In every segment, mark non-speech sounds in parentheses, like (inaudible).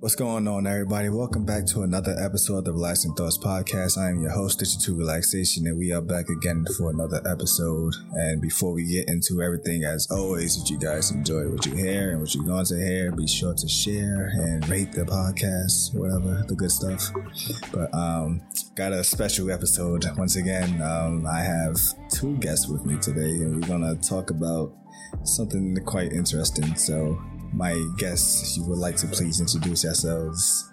What's going on, everybody? Welcome back to another episode of the Relaxing Thoughts Podcast. I am your host, Digital Relaxation, and we are back again for another episode. And before we get into everything, as always, if you guys enjoy what you hear and what you're going to hear, be sure to share and rate the podcast, whatever, the good stuff. But um, got a special episode. Once again, um, I have two guests with me today, and we're to talk about something quite interesting. So my guests, you would like to please introduce yourselves.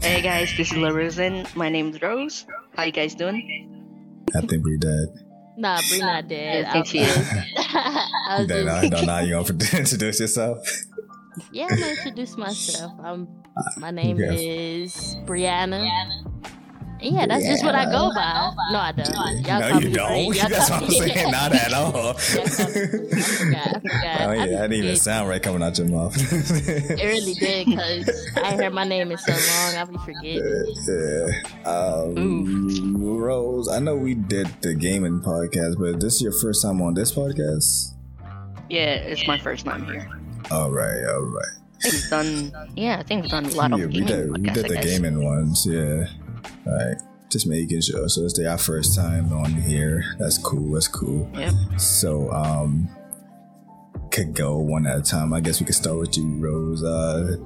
Hey guys, this is LaRosen. My name's Rose. How you guys doing? I think we're dead. Nah, Bree not dead. I think she is. I was (laughs) Then just- I don't know. You want to (laughs) introduce yourself? yeah, I'm gonna introduce myself. I'm, uh, my name yeah. is Brianna. And yeah, that's just what I go by. No, I don't. Y'all no, you don't. Y'all (laughs) That's what I'm saying. Not at all. (laughs) Y'all call me- I forgot. I forgot. Oh I yeah, be that didn't even sound right coming out your mouth. It really did because I heard my name is so long. I'll be forgetting. (laughs) yeah. Um, Rose, I know we did the gaming podcast, but this is your first time on this podcast. Yeah, it's my first time here. All right, all right. I think we've done, yeah, I think we've done a lot of Yeah, we gaming did. We did the gaming ones. Yeah. All right. Just making sure. So it's our first time on here. That's cool. That's cool. Yep. So um, could go one at a time. I guess we could start with you, Rose. Uh,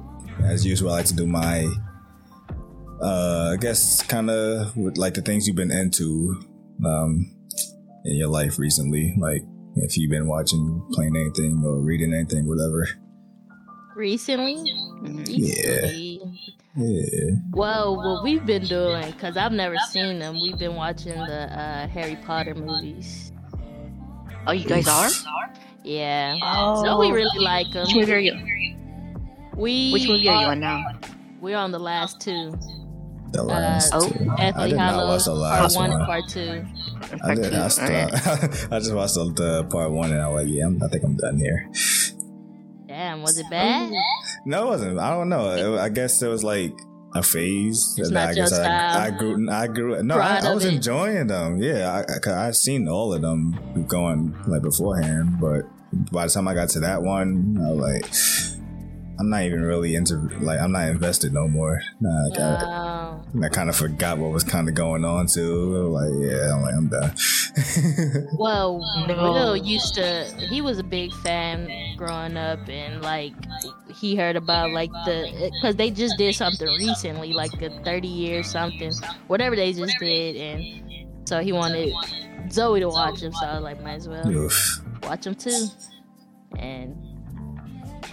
as usual, I like to do my. Uh, I guess kind of with like the things you've been into, um, in your life recently. Like if you've been watching, playing anything, or reading anything, whatever. Recently, Mhm. Yeah. Recently. Yeah. Well, what we've been doing, because I've never seen them, we've been watching the uh, Harry Potter movies. Oh, you guys are? Yeah. Oh. So we really like them. Which movie are you? We Which movie are you on now? We're on the last two. The last oh, two. I Deathly did not watch the part last one one. part two. I did. two, I, alright. still, (laughs) I just watched the, the part one and I was like, yeah, I'm, I think I'm done here. Damn, was it bad? No, it wasn't. I don't know. It- I guess it was like a phase. It's that not I your guess I, style. I grew. I grew. No, I, I was it. enjoying them. Yeah, I, I, seen all of them going like beforehand, but by the time I got to that one, I was like, I'm not even really into like I'm not invested no more. Nah, like, I, Um, I kind of forgot what was kind of going on too. Like, yeah, I'm like, I'm done. (laughs) well, No. Will used to. He was a big fan growing up, and like he heard about like the because they just did something recently, like a 30 years something, whatever they just did, and so he wanted Zoe to watch him. So I was like, might as well Oof. watch them too. And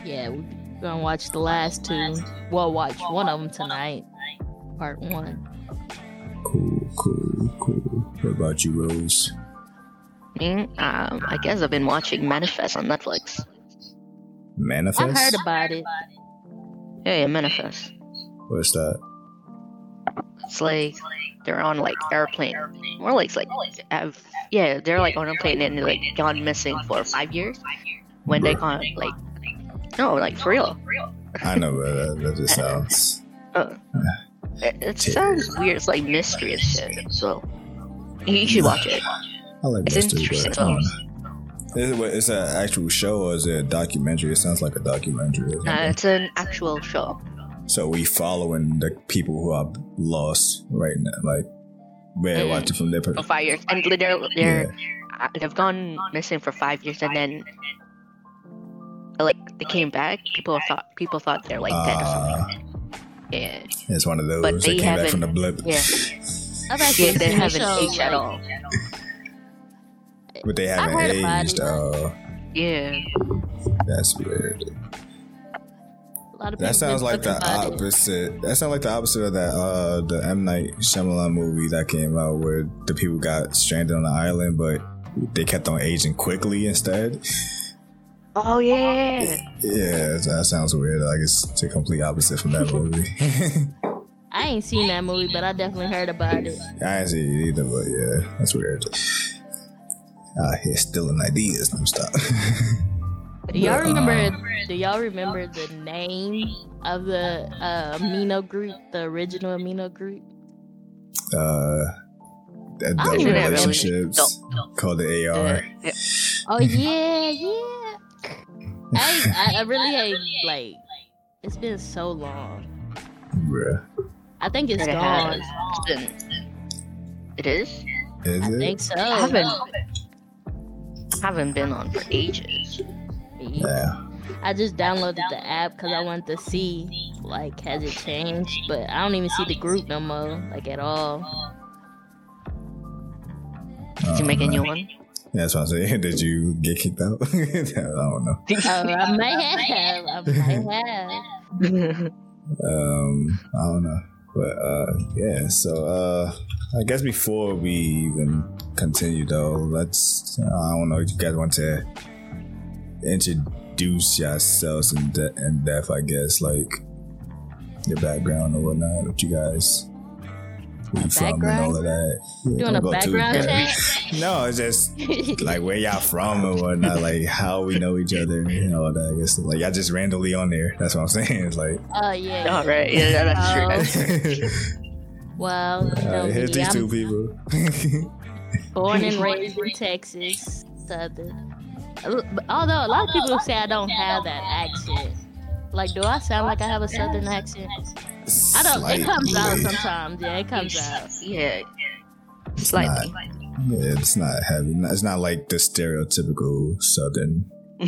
yeah, we're gonna watch the last two. Well, watch one of them tonight, part one. Cool, cool, cool. What about you, Rose? Me? Um, I guess I've been watching Manifest on Netflix. Manifest? I heard about it. Yeah, yeah, Manifest. What's that? It's like they're on like airplane. More like it's like have, yeah, they're like on a plane and they're like gone missing for five years. When they gone like no, like for real. I know, but that, that just sounds. (laughs) Uh, it, it sounds weird. It's like mystery and shit. So you, should watch it. I like It's mystery, interesting. but I don't know. Is it, it's an actual show or is it a documentary? It sounds like a documentary. Uh, it's an actual show. so we following the people who are lost right now. Like we're Mhm. watching from their For perspective. five years, and they're they're uh, they've gone missing for five years, and then they came back. People thought people thought they're like dead or Uh, something. Yeah, it's one of those But that they came back from the blip. yeah, I've actually yeah. They haven't show, aged at all. But they haven't aged. it. Oh, Yeah, that's weird. A lot of That sounds like the talking opposite. That sounds like the opposite of that uh the M Night Shyamalan movie that came out where the people got stranded on the island, but they kept on aging quickly instead. Oh yeah. Yeah, that sounds weird. Like it's the complete opposite from that movie. (laughs) I ain't seen that movie, but I definitely heard about it. I ain't see it either, but yeah, that's weird. Out here stealing ideas and stuff. (laughs) Do y'all remember? um, do y'all remember the name of the uh, amino group, the original amino group? uh, the, I don't the even relationships called the AR. Yeah. Oh yeah, yeah. I, (laughs) I I really hate like it's been so long. Bruh. I think it's It gone. has. It's been. It is. Is I it? think so. I haven't. Haven't been on for ages. Yeah. I just downloaded the app because I wanted to see, like, has it changed? But I don't even see the group no more, like, at all. Did you make a new oh, one? Yeah, that's what I'm saying. (laughs) Did you get kicked out? (laughs) I don't know. (laughs) Oh, I might have. I might have. Um, I don't know. But uh yeah, so uh I guess before we even continue though, let's I don't know, if you guys want to introduce yourselves in, de- in depth, I guess, like your background or whatnot, what you guys where (laughs) you from and all of that. Yeah, Doing don't a background check? (laughs) No, it's just (laughs) like where y'all from and whatnot, like how we know each other and all that. I guess like y'all just randomly on there. That's what I'm saying. It's like Oh, yeah. All right. Yeah, that's true. Oh. That's true. Well, you know here's these two people. born and raised in Texas, Southern. Although a lot of people say I don't have that accent. Like, do I sound like I have a Southern accent? I don't. It comes out sometimes. Yeah, it comes out. Yeah. It's Slightly. Yeah, it's not heavy. It's not like the stereotypical Southern. (laughs)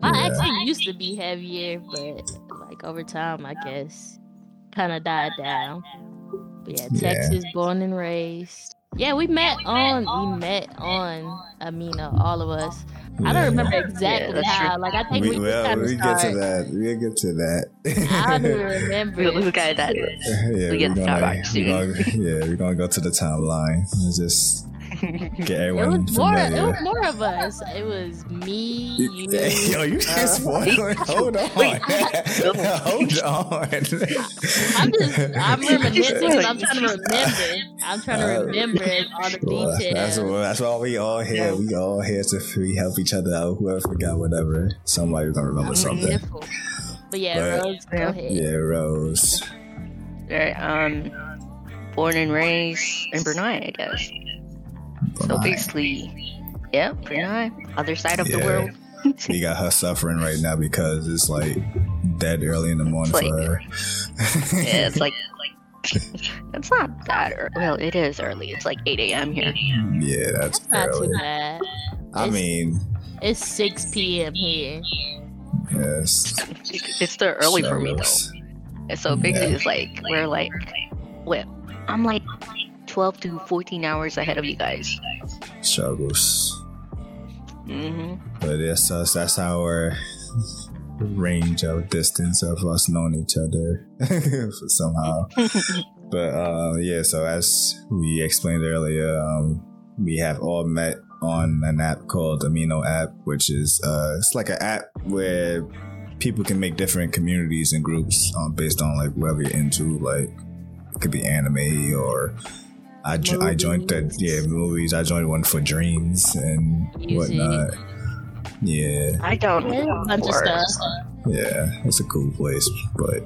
My Yeah. accent used to be heavier, but like over time, I guess, kind of died down. But yeah, Yeah. Texas, born and raised. Yeah, we met on we met on Amina, uh, all of us. I don't remember exactly that's how. true. Like I think we, We, just well, kind of we get to that. We get to that. I don't (laughs) remember. we look at that. yeah, we get we're to gonna, that we gonna, yeah, we're gonna go to the timeline. Let's just get It was more. It was more of us. It was me, you. (laughs) Yo, you uh, just spoiling. Hold on. (laughs) Hold on. I'm just. I'm (laughs) reminiscing. 'cause I'm trying to remember. I'm trying to Uh, remember all the Well, that's details. what, that's why we all here. We all here to we help each other out. Whoever forgot whatever, somebody's gonna remember something. Wonderful. But yeah, But- Rose, go Yeah. ahead. Yeah, Rose. Right, um, born and raised in Brunei, I guess. So Brunei. basically, yeah, Brunei, other side of the world. We got her suffering right now because it's like dead early in the morning It's for her. Yeah, it's (laughs) like it's not that early. Well, it is early. It's like 8 a.m. here. Mm, yeah, that's It's not early. too bad. I It's- mean, It's 6 p.m. here. yes. It's still early for me though. struggles. And so basically, Yeah. it's like we're like, well, I'm like 12 to 14 hours ahead of you guys. Struggles. hmm But yes, us, that's our range of distance of us knowing each other (laughs) somehow. (laughs) but uh, yeah, so as we explained earlier, um, we have all met on an app called Amino app, which is uh, it's like an app where people can make different communities and groups um, based on like whatever you're into. Like it could be anime or. I, jo- I joined the Movies. yeah movies. I joined one for dreams and Music. whatnot. Yeah, I don't know. a bunch of stuff. yeah, it's a cool place, but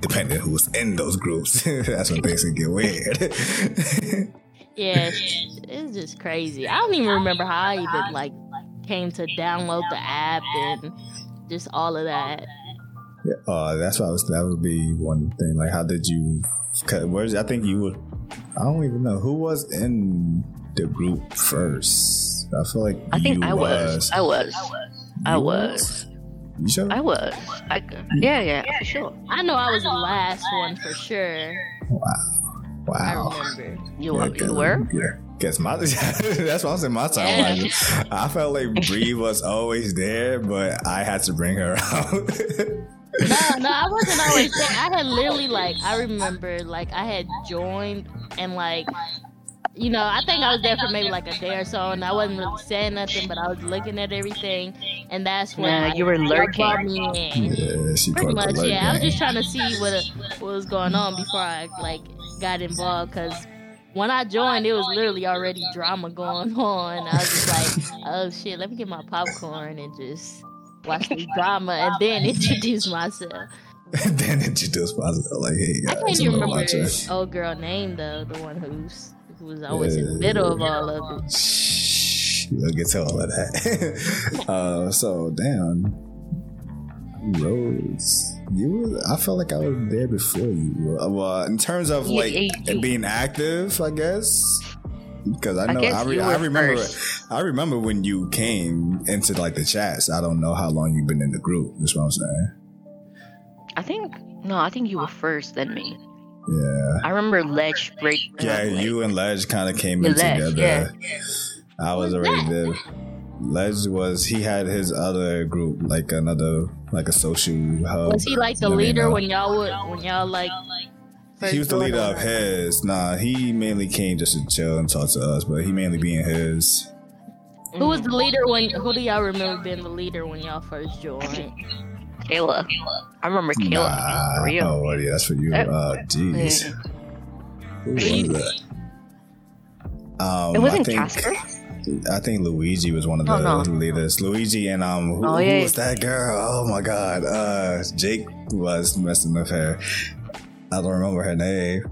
depending who's in those groups, (laughs) that's when things can get weird. (laughs) Yeah, it's, it's just crazy. I don't even remember how I even like came to download the app and just all of that. yeah, uh, that's why I was, that would be one thing. Like, how did you? Cause where's I think you would. I don't even know who was in the group first. I feel like I think you I was. I was. I You was. You sure? I was. I, yeah, yeah, for sure. I know I was the last one for sure. wow. Wow. I remember. You Yeah, were. You were. Yeah. Guess my (laughs) that's what I'm saying. My time. Like, (laughs) I felt like Bree was always there, but I had to bring her (laughs) out. No, no, I wasn't always (laughs) there. I had literally like I remember like I had joined and like you know, I think I was there for maybe like a day or so and I wasn't really saying nothing, but I was looking at everything and that's when Nah, like, you were y'all lurking. brought me in. yeah, she Pretty much, like yeah. I was just trying to see what what was going on before I like got involved because when I joined, it was literally already drama going (laughs) on. I was just like, oh shit, let me get my popcorn and just watch the drama and then introduce myself. (laughs) and then introduce myself like, hey I guys, can't I'm even gonna remember watch it. old girl name though, the one who's who was always in the middle of all of it. Shh, we'll get to all of that. (laughs) uh, so damn, Rose. You, were, I felt like I was there before you. Well, in terms of Yeah, like yeah, you- being active, I guess. Because I I know guess I, re- I remember first. I remember when you came into like the chats. I don't know how long you've been in the group. That's what I'm saying. I think no, I think you were first than me. Yeah. I remember Ledge break. Yeah, like- you and Ledge kind of came in Ledge, together. I was already there. Ledge was he had his other group, like another like a social hub. Was he like the You know, leader when y'all would when y'all like? First He was the leader of his. Nah, he mainly came just to chill and talk to us, but he mainly being his. Who was the leader when? Who do y'all remember being the leader when y'all first joined? Kayla. I remember Kayla. Nah, for real. oh yeah, that's for you. Uh, Uh, jeez. Who was You- that? Um, It wasn't I think, Casper. I think Luigi was one of the Oh, no. leaders. Luigi and um, who, Oh, who was that girl? Oh my god, uh, Jake was messing with her. I don't remember her name.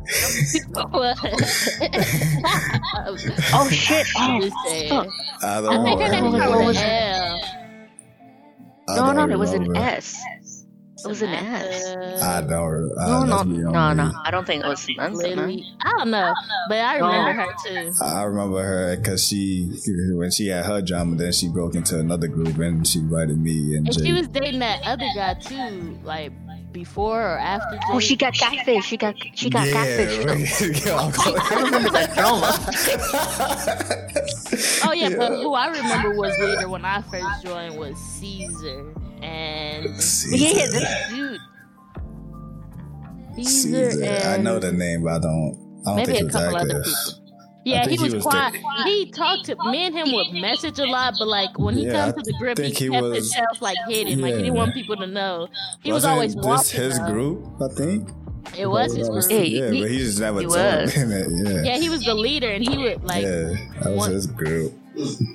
Oh shit! I'm Oh, just saying. fuck. I I don't think her name remember. Was with it? No, no, it was an. S. It was an S. Samantha, I don't. No, Uh, no, let's no, no. I don't think it was Samantha. Lily. I don't know, but I remember her too. I remember her because she, when she had her drama, then she broke into another group and she invited me and And she was dating that other guy too, like before or after. Jake. Oh, she got catfish. She got she got catfish. though. (laughs) (laughs) (laughs) I remember that drama. Oh yeah, but who I remember was leader when I first joined was Caesar and Yeah, yeah, this dude. Caesar, Caesar. and I know the name, but I don't. I don't maybe think he a was couple other active. people. Yeah, think he he was, was quiet. He talked to me and him would message a lot, but like when he Yeah, comes to the group, he think kept was- himself like hidden. Like he didn't want people to know. He was Wasn't always this walking. his though. group? I think It was his group. Hey, yeah, he- but he just never he told was. it. (laughs) Yeah, Yeah, he was the leader, and he would like yeah, that was one- his group.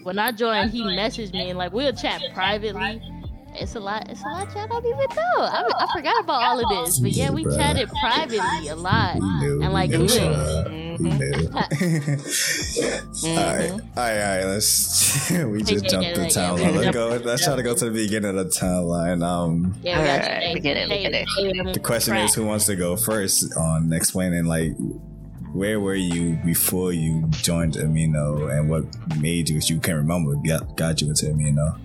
when I joined, he messaged me and like we'll chat privately. It's a lot. It's a lot y'all don't even know. I, I forgot about all of this, but yeah, we chatted privately a lot. And, like, he we- he knew. (laughs) (laughs) Mm-hmm. All right, all right, all right. Let's. (laughs) we just Yeah, jumped the yeah, yeah, timeline. yeah. Let's go. Let's try to go to the beginning of the timeline. Um, Yeah, we got Alright, to we it, we it. the question is, who wants to go first on explaining like where were you before you joined Amino and what made you, if you can't remember, got, got you into Amino?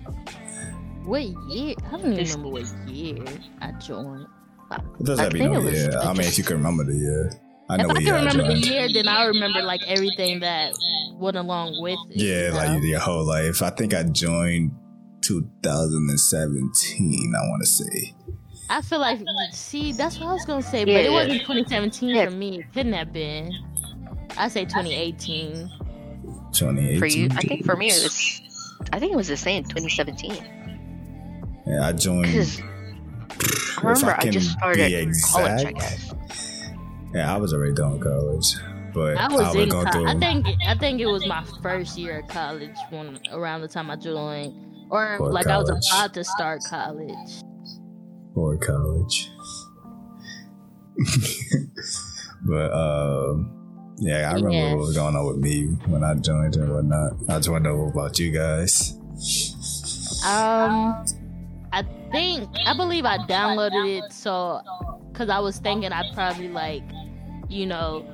What year? I don't even remember what year I joined. It doesn't I have to be think no it was- year. I mean, if you can remember the year. I know If I can remember the year, then I remember like everything that went along with it. Yeah, you like know? your whole life. I think I joined 2017. I want to say. I feel like see, that's what I was gonna say, Yeah, but it yeah. wasn't 2017 Yeah. for me. It couldn't have been. I say 2018. 2018. For you, I think for me it was. I think it was the same 2017. Yeah, I joined. Because I remember I I, just started be college. I guess. Yeah, I was already done college, but I was in go college. I think I think it was my first year of college when around the time I joined, or like I was about to start college. or college. (laughs) but um, yeah, I remember Yeah. what was going on with me when I joined and whatnot. I just want to know about you guys. Um, I think I believe I downloaded it so because I was thinking I'd probably like, you know,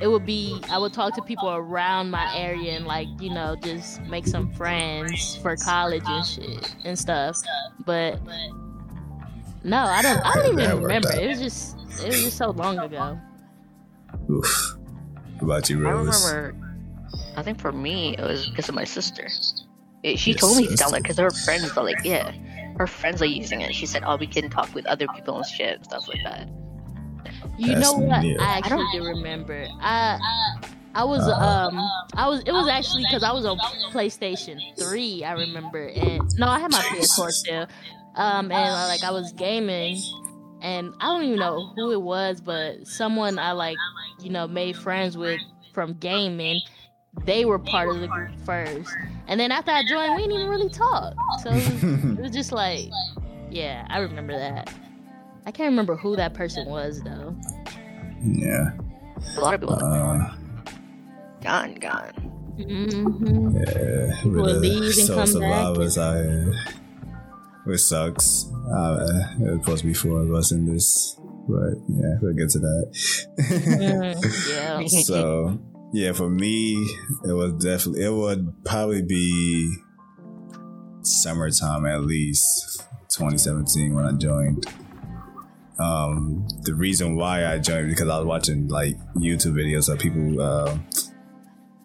it would be I would talk to people around my area and like you know just make some friends for college and shit and stuff. But no, I don't. I don't even remember. It was just it was just so long ago. Oof. What about you, I remember. I think for me it was because of my sister. It- she Your told me to sister. download because her friends are like, yeah, her friends are using it. She said, "Oh, we can talk with other people and shit and stuff like that." You That's know what? neat. I I actually don't- remember. I I was Uh-huh. um I was it was actually because I was on PlayStation Three. I remember, and no, I had my PS4 still. Um, and uh, like I was gaming, and I don't even know who it was, but someone I like, you know, made friends with from gaming. They were part of the group first, and then after I joined, we didn't even really talk. So it was, (laughs) it was just like, yeah, I remember that. I can't remember who that person was though. yeah. A lot of people Uh, gone, gone. hmm yeah. People We're the leave and soul come back. survivors out here. which sucks. Uh, it was supposed to be four of us in this, but yeah, we'll get to that. (laughs) Mm, yeah. so yeah, for me, it was definitely it would probably be summertime at least 2017 when I joined. Um, the reason why I joined because I was watching like YouTube videos of people. Uh,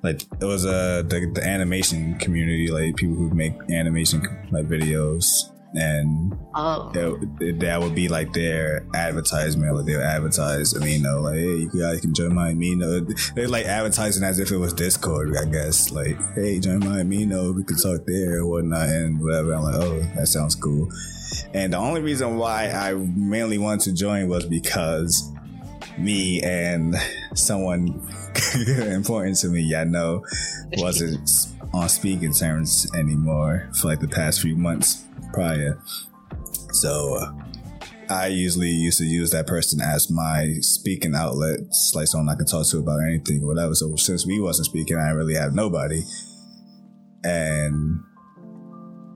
like it was a uh, the, the animation community, like people who make animation like videos, and Oh. it, it- that would be like their advertisement. Like they'll advertise Amino, like, hey, you guys can join my Amino. They're like advertising as if it was Discord, I guess. Like, hey, join my Amino, we can talk there or whatnot and whatever. I'm like, oh, that sounds cool. And the only reason why I mainly wanted to join was because me and someone (laughs) important to me, I know, wasn't on speaking terms anymore for like the past few months prior. So uh, I usually used to use that person as my speaking outlet, like someone I can talk to about anything or whatever. So since we wasn't speaking, I really have nobody. And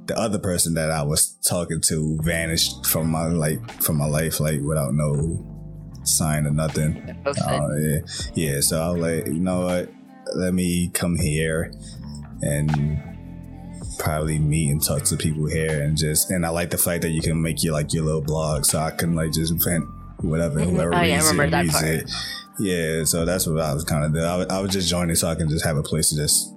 the other person that I was talking to vanished from my like from my life like without no sign or nothing. Oh yeah, yeah. So I was like, you know what? Let me come here and probably meet and talk to people here, and just and I like the fact that you can make your like your little blog, so I can like just vent whatever Mhm. whoever Oh, yeah, I reads remember it, that reads part. it. Yeah, so that's what I was kind of doing. I I was just joining so I can just have a place to just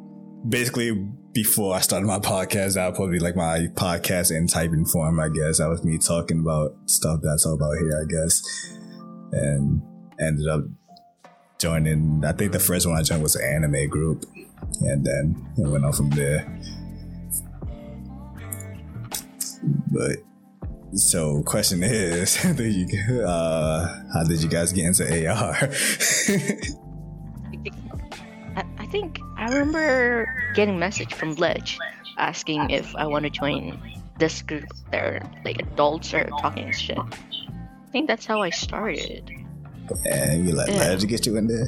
basically before I started my podcast, that would probably be like my podcast in typing form, I guess. That was me talking about stuff that's all about here, I guess. And ended up joining, I think the first one I joined was an anime group. And then it went on from there. But so question is, (laughs) uh, how did you guys get into AR? (laughs) I, I think I remember getting a message from Ledge asking if I want to join this group. They're like adults are talking shit. I think that's how I started. and you like, Yeah. how'd get you in there?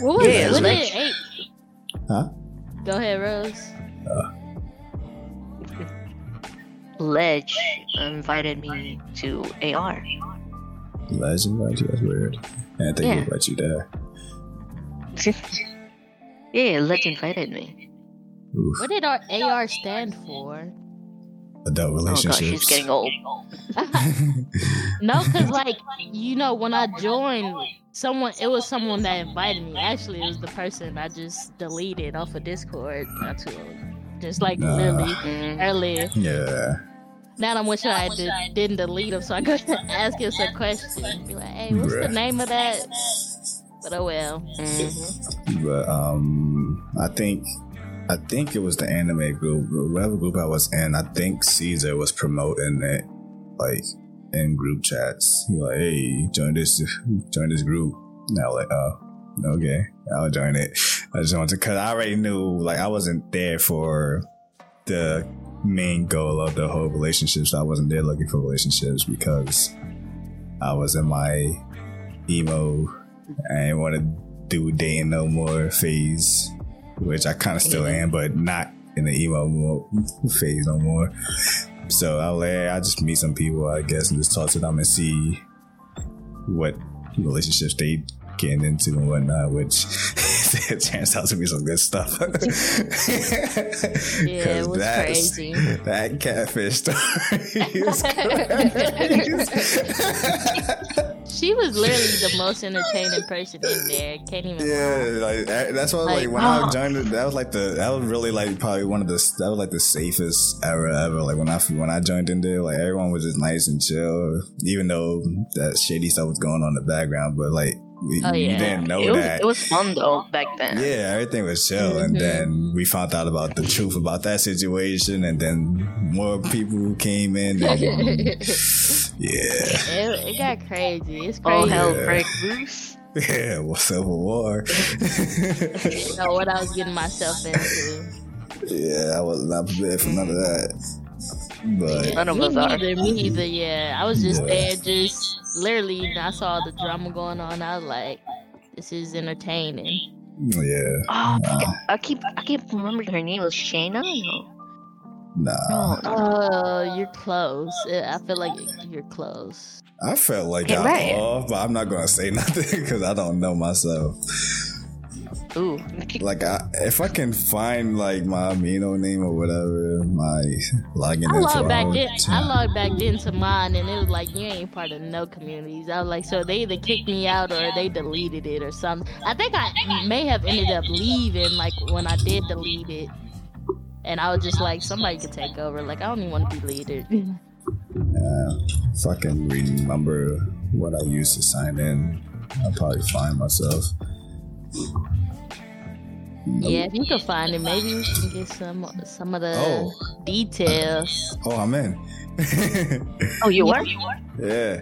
What was Yeah, what like- did eight? Huh? Go ahead, Rose. Uh. Ledge invited me to AR. Legend invited you, that's weird. I didn't think Yeah. yeah. about you there. (laughs) yeah, Ledge invited me. Oof. What did our AR stand for? Adult relationships. Oh gosh, she's getting old. (laughs) No, cause like you know, when I joined, someone it was someone that invited me. Actually, it was the person I just deleted off of Discord not too long. Just like Nah. literally Mm, earlier. yeah. Now I'm wishing I did, didn't delete him so I could (laughs) ask him some questions. Be like, hey, what's the name of that? But oh well. mhm. But um I think I think it was the anime group, whatever group I was in, I think Caesar was promoting it like in group chats. He like, hey, join this join this group. Now like, oh, okay, I'll join it. I just wanted to cause I already knew like I wasn't there for the main goal of the whole relationships. I wasn't there looking for relationships because I was in my emo I didn't want to do dating no more phase, which I kind of still am, but not in the emo mo- phase no more. So I'll I just meet some people, I guess, and just talk to them and see what relationships they getting into and whatnot, which (laughs) it turns out to be some good stuff. (laughs) Yeah, it was crazy. That catfish story (laughs) is She was literally the (laughs) most entertaining person in there. Can't even Yeah, like that's why like, Like, when I oh. (gasps) joined it, that was like the that was really like probably one of the that was like the safest era ever. Like when I when I joined in there, like everyone was just nice and chill, even though that shady stuff was going on in the background. But like we, Oh, you didn't know It was, that. it was fun though back then. yeah, everything was chill, and Mhm. then we found out about the truth about that situation, and then more people came in. And, (laughs) yeah, It, it got crazy. It's All crazy. hell Yeah. break loose. (laughs) yeah, well, Civil War. (laughs) You know what I was getting myself into. yeah, I was not prepared for none of that. But None of me us are. neither. Me neither. Yeah, I was just Yeah. there, just literally. I saw the drama going on. I was like, "This is entertaining." yeah. Oh, I keep I keep remembering her name was Shayna. No. Nah, Oh, you're close. I feel like you're close. I felt like Yeah, I'm right. off, but I'm not gonna say (laughs) nothing because I don't know myself. Ooh. Like, I, if I can find like my amino name or whatever, my login I logged back would in. I logged back into mine, and it was like you ain't part of no communities. I was like, so they either kicked me out or they deleted it or something. I think I may have ended up leaving, like when I did delete it, and I was just like, somebody could take over. Like I don't even want to be deleted. Yeah, if I can remember what I used to sign in, I'll probably find myself. Yeah, if you can find it, maybe we can get some some of the Oh. details. Oh, I'm in. (laughs) Oh, you are? yeah,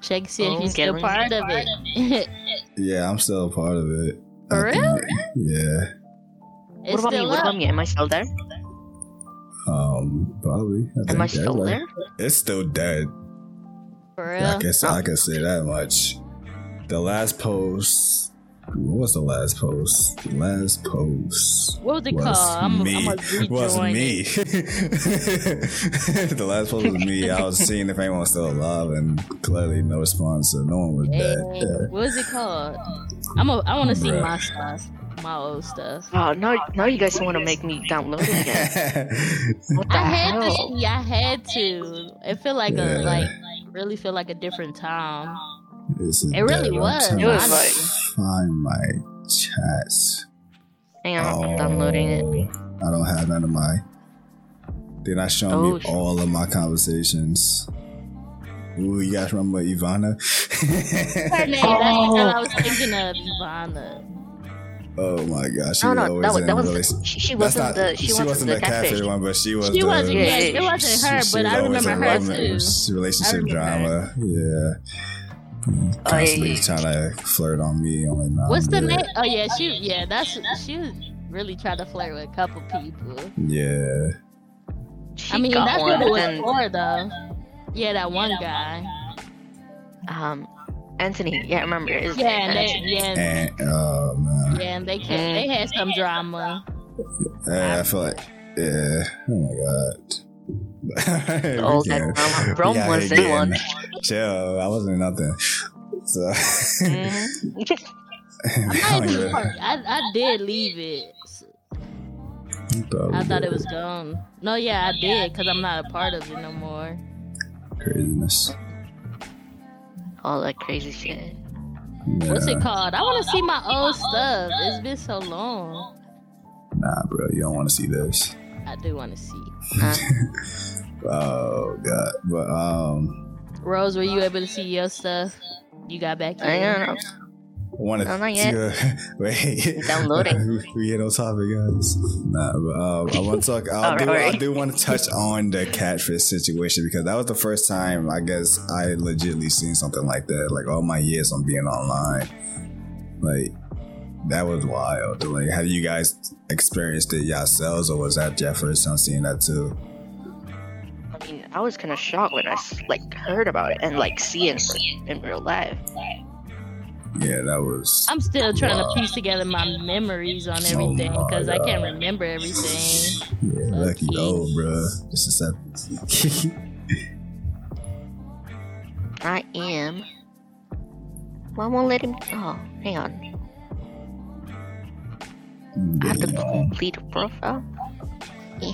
Check see if Oh, you're still getting- part of it. (laughs) yeah, I'm still a part of it. For I think- real? Yeah. it's What about me? still What up. about me? Am I still there? Um, probably. I Am I still everybody- there? It's still dead. For real? I real? guess I can say that much. The last post. What was the last post? The last post What was it was called? I'm, me. I'm gonna was me. (laughs) the last post was me. I was seeing if anyone was still alive, and clearly no response. So no one was dead. What was it called? I'm a, I want to see my stuff, my old stuff. Oh, now, now you guys want to make me download it again. (laughs) What the I had to hell? see. I had to. It felt like Yeah. a like really feel like a different time. This is It really was. It was like- find my chats. Hang on, I'm downloading it. Oh, I don't have none of my. They're not showing Oh, me sh- all of my conversations. Ooh, you guys remember Ivana? Her name. That's what I was thinking of, Ivana. oh my gosh, she No, no, that was that was she, she wasn't not, the she, wasn't, the catfish. one, but she was. She the, wasn't. Yeah, it wasn't her, she but I remember her too. Relationship I remember drama, yeah. Oh, Constantly yeah. trying to flirt on me. I'm like, nah, What's I'm the name? Oh yeah, she. Yeah, that's she was really trying to flirt with a couple people. Yeah. She I mean, that's what it but was then for, though. Yeah, that one guy. um, Anthony. Yeah, I remember. Is Yeah, and they, yeah, And oh man, yeah, and they came, they had some drama. yeah, I feel like yeah. Oh my god. (laughs) We Oh, that can't- drama. Rome we out was here in one. getting- Chill. I wasn't nothing. So (laughs) Mhm. I'm (laughs) I not even even- I, I did leave it. Probably I thought it was gone. No, yeah, I did because I'm not a part of it no more. craziness. All that crazy shit. What's it called? I want to see my old stuff. It's been so long. Nah, bro, you don't want to see this. I do want to see. Huh? (laughs) Oh god, but um, Rose, were you able to see your stuff? You got back in. I don't know. want No, not yet. (laughs) wait, (laughs) Downloading. we get on topic, guys. Nah, but um, I want to talk. I do, I do want to touch on the catfish situation because that was the first time I guess I legitly seen something like that. Like all my years on being online, like that was wild. Like, have you guys experienced it yourselves, or was that your first time seeing that too? I mean, I was kind of shocked when I like heard about it and like seeing it in real life. Yeah, that was. I'm still trying Wow. to piece together my memories on Oh everything my because I can't remember everything. Yeah, lucky Okay. old, bruh. This (laughs) is I am. Well, I won't let him. Oh, hang on. I have to complete a profile. Eh.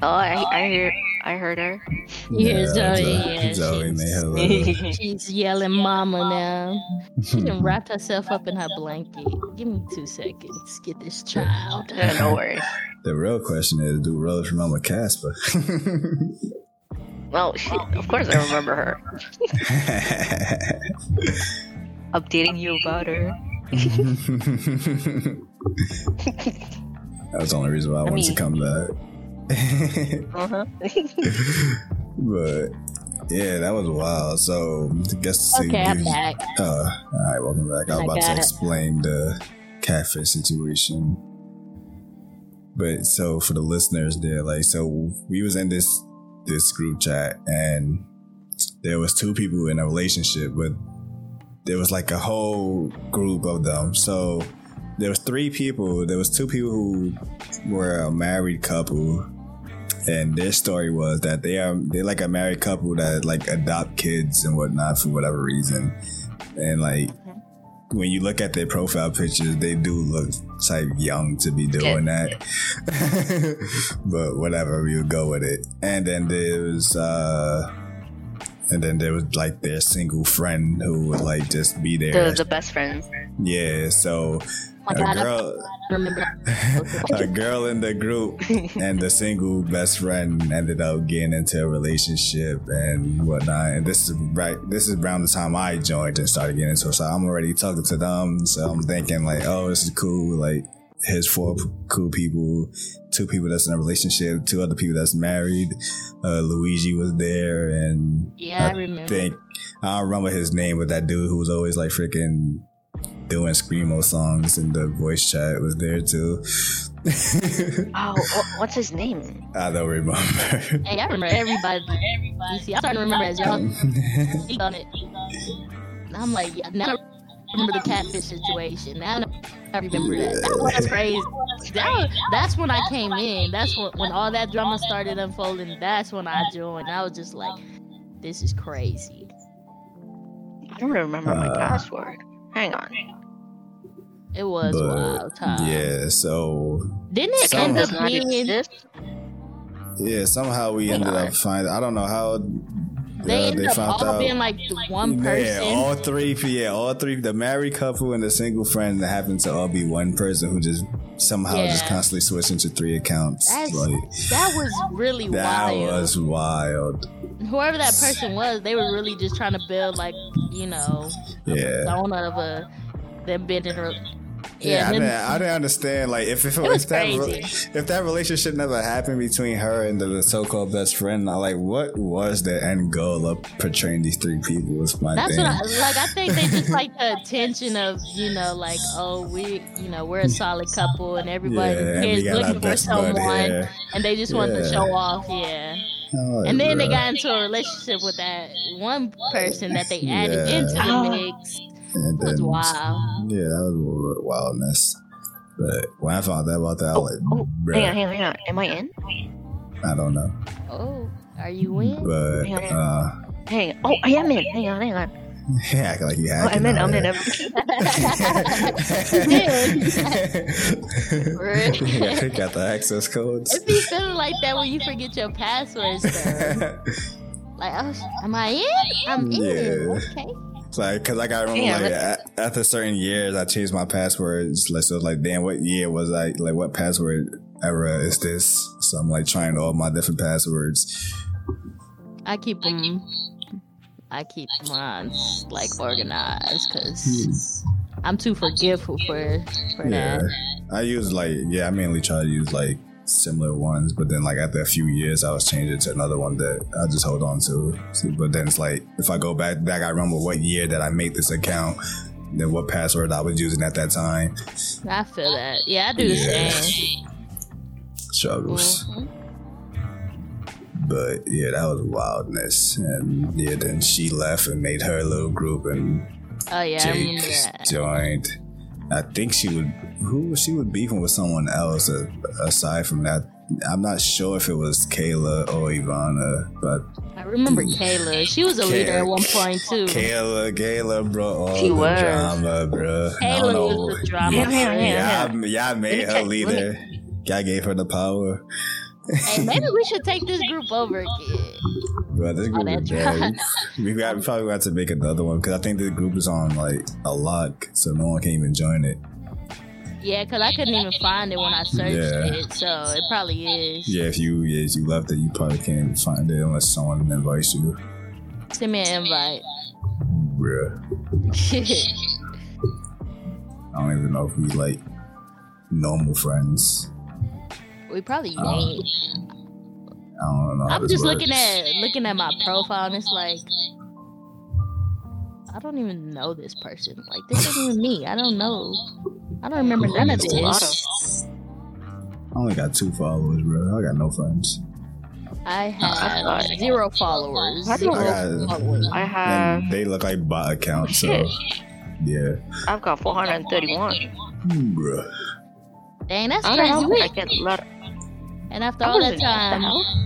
Oh, I, I hear, I heard her. You hear Zoe, Zoe, yeah, Zoe she's- (laughs) She's yelling mama now. She done (laughs) wrapped herself up in her blanket. Give me two seconds. Get this child. Yeah, no worries. (laughs) The real question is, do Rose remember Casper? Well, she, of course I remember her. Updating you about her. (laughs) that was the only reason why I, I wanted mean- to come back. Uh-huh. (laughs) but yeah, that was wild. So I guess to Okay, I'm back. Uh, all right, welcome back. I was I about to got it. explain the catfish situation. But so for the listeners there, like so we was in this this group chat and there was two people in a relationship, but there was like a whole group of them. So there was three people. There was two people who were a married couple, and their story was that they are they're like a married couple that like adopt kids and whatnot for whatever reason, and like when you look at their profile pictures, they do look type young to be doing that. (laughs) but whatever, we'll go with it. And then there's uh and then there was like their single friend who would like just be there. The, the best friend. Yeah, so Oh a God, girl (laughs) a girl in the group (laughs) and the single best friend ended up getting into a relationship and whatnot. And this is right this is around the time I joined and started getting into it. So I'm already talking to them. So I'm thinking like, oh, this is cool. Like here's four cool people, two people that's in a relationship, two other people that's married. Uh, Luigi was there and Yeah, I remember. think I don't remember his name, but that dude who was always like freaking doing screamo songs in the voice chat was there too. (laughs) Oh, what's his name? I don't remember. Hey, I remember everybody. You see, I'm starting to remember as y'all (laughs) speak on it. I'm like, yeah, now I remember the catfish situation. Now I remember that. That was crazy. That was, that's when I came in. That's when, when all that drama started unfolding. That's when I joined. I was just like, this is crazy. I don't remember my Uh, password. Hang on. It was but wild time. yeah, so Didn't it Some- end up being? exist. yeah, somehow we Hang ended on. up finding. I don't know how. They uh, ended up all being like one person. Yeah, all three. Yeah, all three. The married couple and the single friend that happened to all be one person who just somehow just constantly switching to three accounts. Like that was really that wild. was wild. Whoever that person was, they were really just trying to build like you know a Yeah. persona of a them being in a Yeah, I, didn't, I didn't understand. Like, if, if, It was if that re- if that relationship never happened between her and the so-called best friend, I like what was the end goal of portraying these three people? Was my That's thing. what I like. I think they just like the attention of you know, like oh we, you know, we're a solid couple and everybody yeah, is looking for someone, and they just want to show off, yeah. Oh, And then they got into a relationship with that one person that they added Yeah. into the mix. And then- wild. Yeah, that was a little bit wildness. But when I found out about that, I was like, Oh, bruh, hang on, hang on, hang on. Am I in? I don't know. Oh, are you in? But Yeah. uh, Hang on. Oh, I am in. Hang on, hang on. (laughs) act like you Oh, hacking. I'm in. I'm in. here. Right. got the access codes. It be feeling like that when you forget your passwords. Though. (laughs) Like, oh, am I in? I'm in. Yeah. Okay. It's like, cause like I remember, Yeah, like after certain years, I changed my passwords. Like, so it's like, damn, what year was I? Like, what password era is this? So I'm like trying all my different passwords. I keep them. I keep mine like organized because hmm. I'm too forgetful for for Yeah, that. I use like, yeah, I mainly try to use like similar ones, but then like after a few years, I was changing to another one that I just hold on to. But then it's like, if I go back, back, I remember what year that I made this account. Then what password I was using at that time. I feel that. Yeah, I do the Yeah. same. Struggles. Mhm. But yeah, that was wildness. And yeah, then she left and made her little group, and Oh yeah, I Jake that. joined. I think she would. Who she would beefing with someone else uh, aside from that. I'm not sure if it was Kayla or Ivana, but I remember Kayla. She was a leader at one point too. Kayla, Kayla brought all She the was. drama, bro. I Kayla don't know. was the drama. Yeah, yeah, queen. yeah. Y'all, y'all made her check- leader. Y'all gave her the power. Hey, maybe we should take this group over again. Bro, this group is bad. (laughs) We got we probably got to make another one because I think this group is on like a lock, so no one can even join it. Yeah, because I couldn't even find it when I searched Yeah. it, so it probably is. Yeah, if you yeah, if you left it, you probably can't find it unless someone invites you. Send me an invite. Bruh. (laughs) I don't even know if we like normal friends. We probably Uh, ain't. I don't know. I'm just works. looking at looking at my profile, and it's like I don't even know this person. Like this isn't even me. I don't know. I don't remember none of There's this. I only got two followers, bro. I got no friends. I have Uh, zero followers. I Zero don't- followers. I have. and they look like bot accounts, so Yeah. I've got 431. Hmm, Bruh. Dang, that's I crazy. I get a lot. Of, And after I all that wasn't- what the time, hell?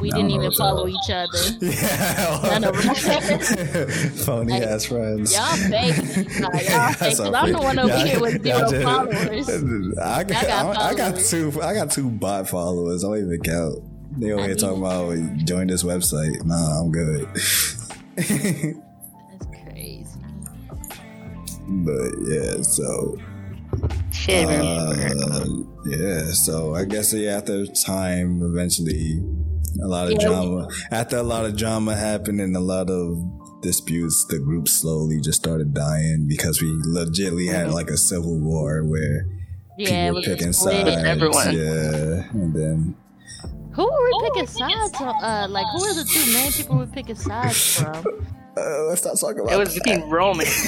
we I didn't even uh, follow up. each other. (laughs) Yeah. None of us. (laughs) Phony Like, ass friends. Y'all fake. (laughs) Nah, y'all fake. 'cause I'm the one over Y'all- here with y'all zero just- followers. I got, got I, got two. I got two bot followers. I don't even count. They over I here need- talking about join this website. Nah, I'm good. That's crazy. but yeah, so shit, uh, yeah, so I guess yeah, after time, eventually, a lot of Yeah. drama. After a lot of drama happened and a lot of disputes, the group slowly just started dying because we legitly had like a civil war where Yeah, people was picking a split. sides. Everyone. Yeah, and then Who were we picking sides on? Uh, like, who are the two main people we picking sides from? Uh, let's not talk about It was that. between Roman. (laughs)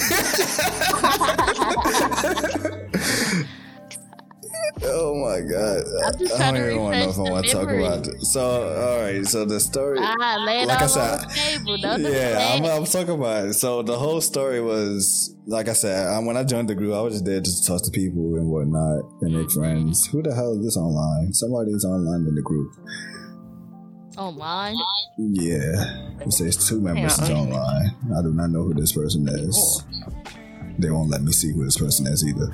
Oh my god! I'm just I trying don't even want to know refresh if I the want to talk memory. about it. So, all right. So the story. Ah, lay it Like I all said, on the table. Don't (laughs) yeah, I'm, I'm talking about it. So the whole story was, like I said, I, when I joined the group, I was just there just to talk to people and whatnot and make friends. Who the hell is this online? Somebody's online in the group. Online. Yeah, it says two members is Hang on. online. I do not know who this person is. They won't let me see who this person is either.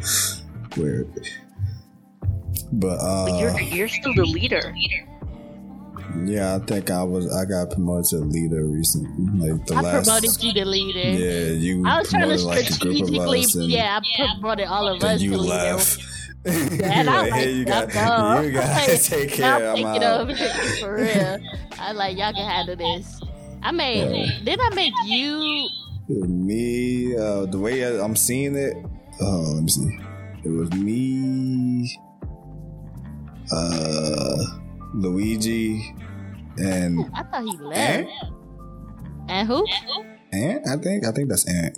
Weird. But uh, But you're you're still the leader. yeah, I think I was I got promoted to leader recently. Like the I last. promoted you to leader. Yeah, you. I was trying to promoted, like, a strategically, and- yeah, I promoted all of us you to leader. And I Like, like, you got, y'all (laughs) you (laughs) got to take care. It over for real. I like y'all can handle this. I made. Yeah. Did I make you? Me, uh, the way I- I'm seeing it. Oh, let me see. It was me, uh, Luigi, and I thought he left. And who? Ant. I think. I think that's Ant.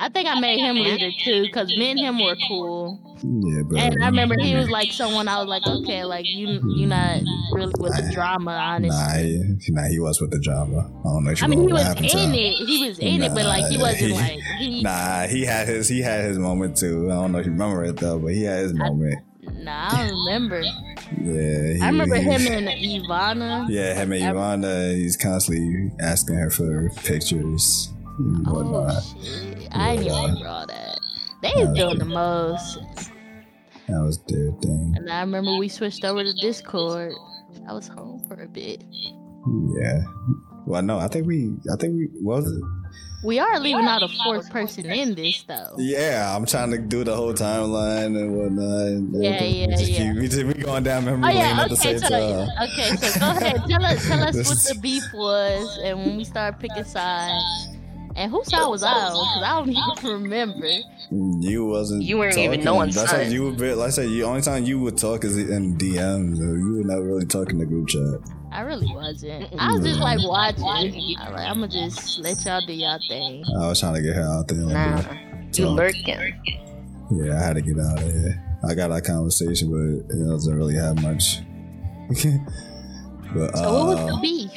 I think I made him leader too, cause me and him were cool. Yeah, but And I remember he was like someone I was like, okay, like you, you not really with the drama, honestly. Nah, he, nah, he was with the drama. I don't know if you I mean, he was happened to in him. it. He was in it, but like he wasn't he- like he. (laughs) Nah, he had his he had his moment too. I don't know if you remember it though, but he had his moment. Nah, I don't remember. Yeah, he, I remember he- him and Ivana. Yeah, him and Ivana. He's constantly asking her for pictures and Oh whatnot. shit! I didn't even Yeah. remember all that. They was doing the most, That was their thing. and I remember we switched over to Discord. I was home for a bit. Yeah. Well, no, I think we, I think we, what was it? We are leaving out a fourth person in this though. Yeah, I'm trying to do the whole timeline and whatnot. Yeah, yeah, we just yeah. Keep, we, just, we going down memory Oh lane yeah, at the same so time. okay, so go ahead, tell us, tell us what the (laughs) beef was, and when we started picking sides, and whose side was I on? Because I don't (laughs) even remember. You wasn't. You weren't talking. even knowing. That's how you were. bit- Like I said, the only time you would talk is in DMs. Or you were not really talking to group chat. I really wasn't. I was just like watching. I like, I'm gonna just let y'all do y'all thing. I was trying to get her out there. Nah, Like, you lurking. Yeah, I had to get out of here. I got that conversation, but it doesn't really have much. (laughs) but So what was uh, the beef?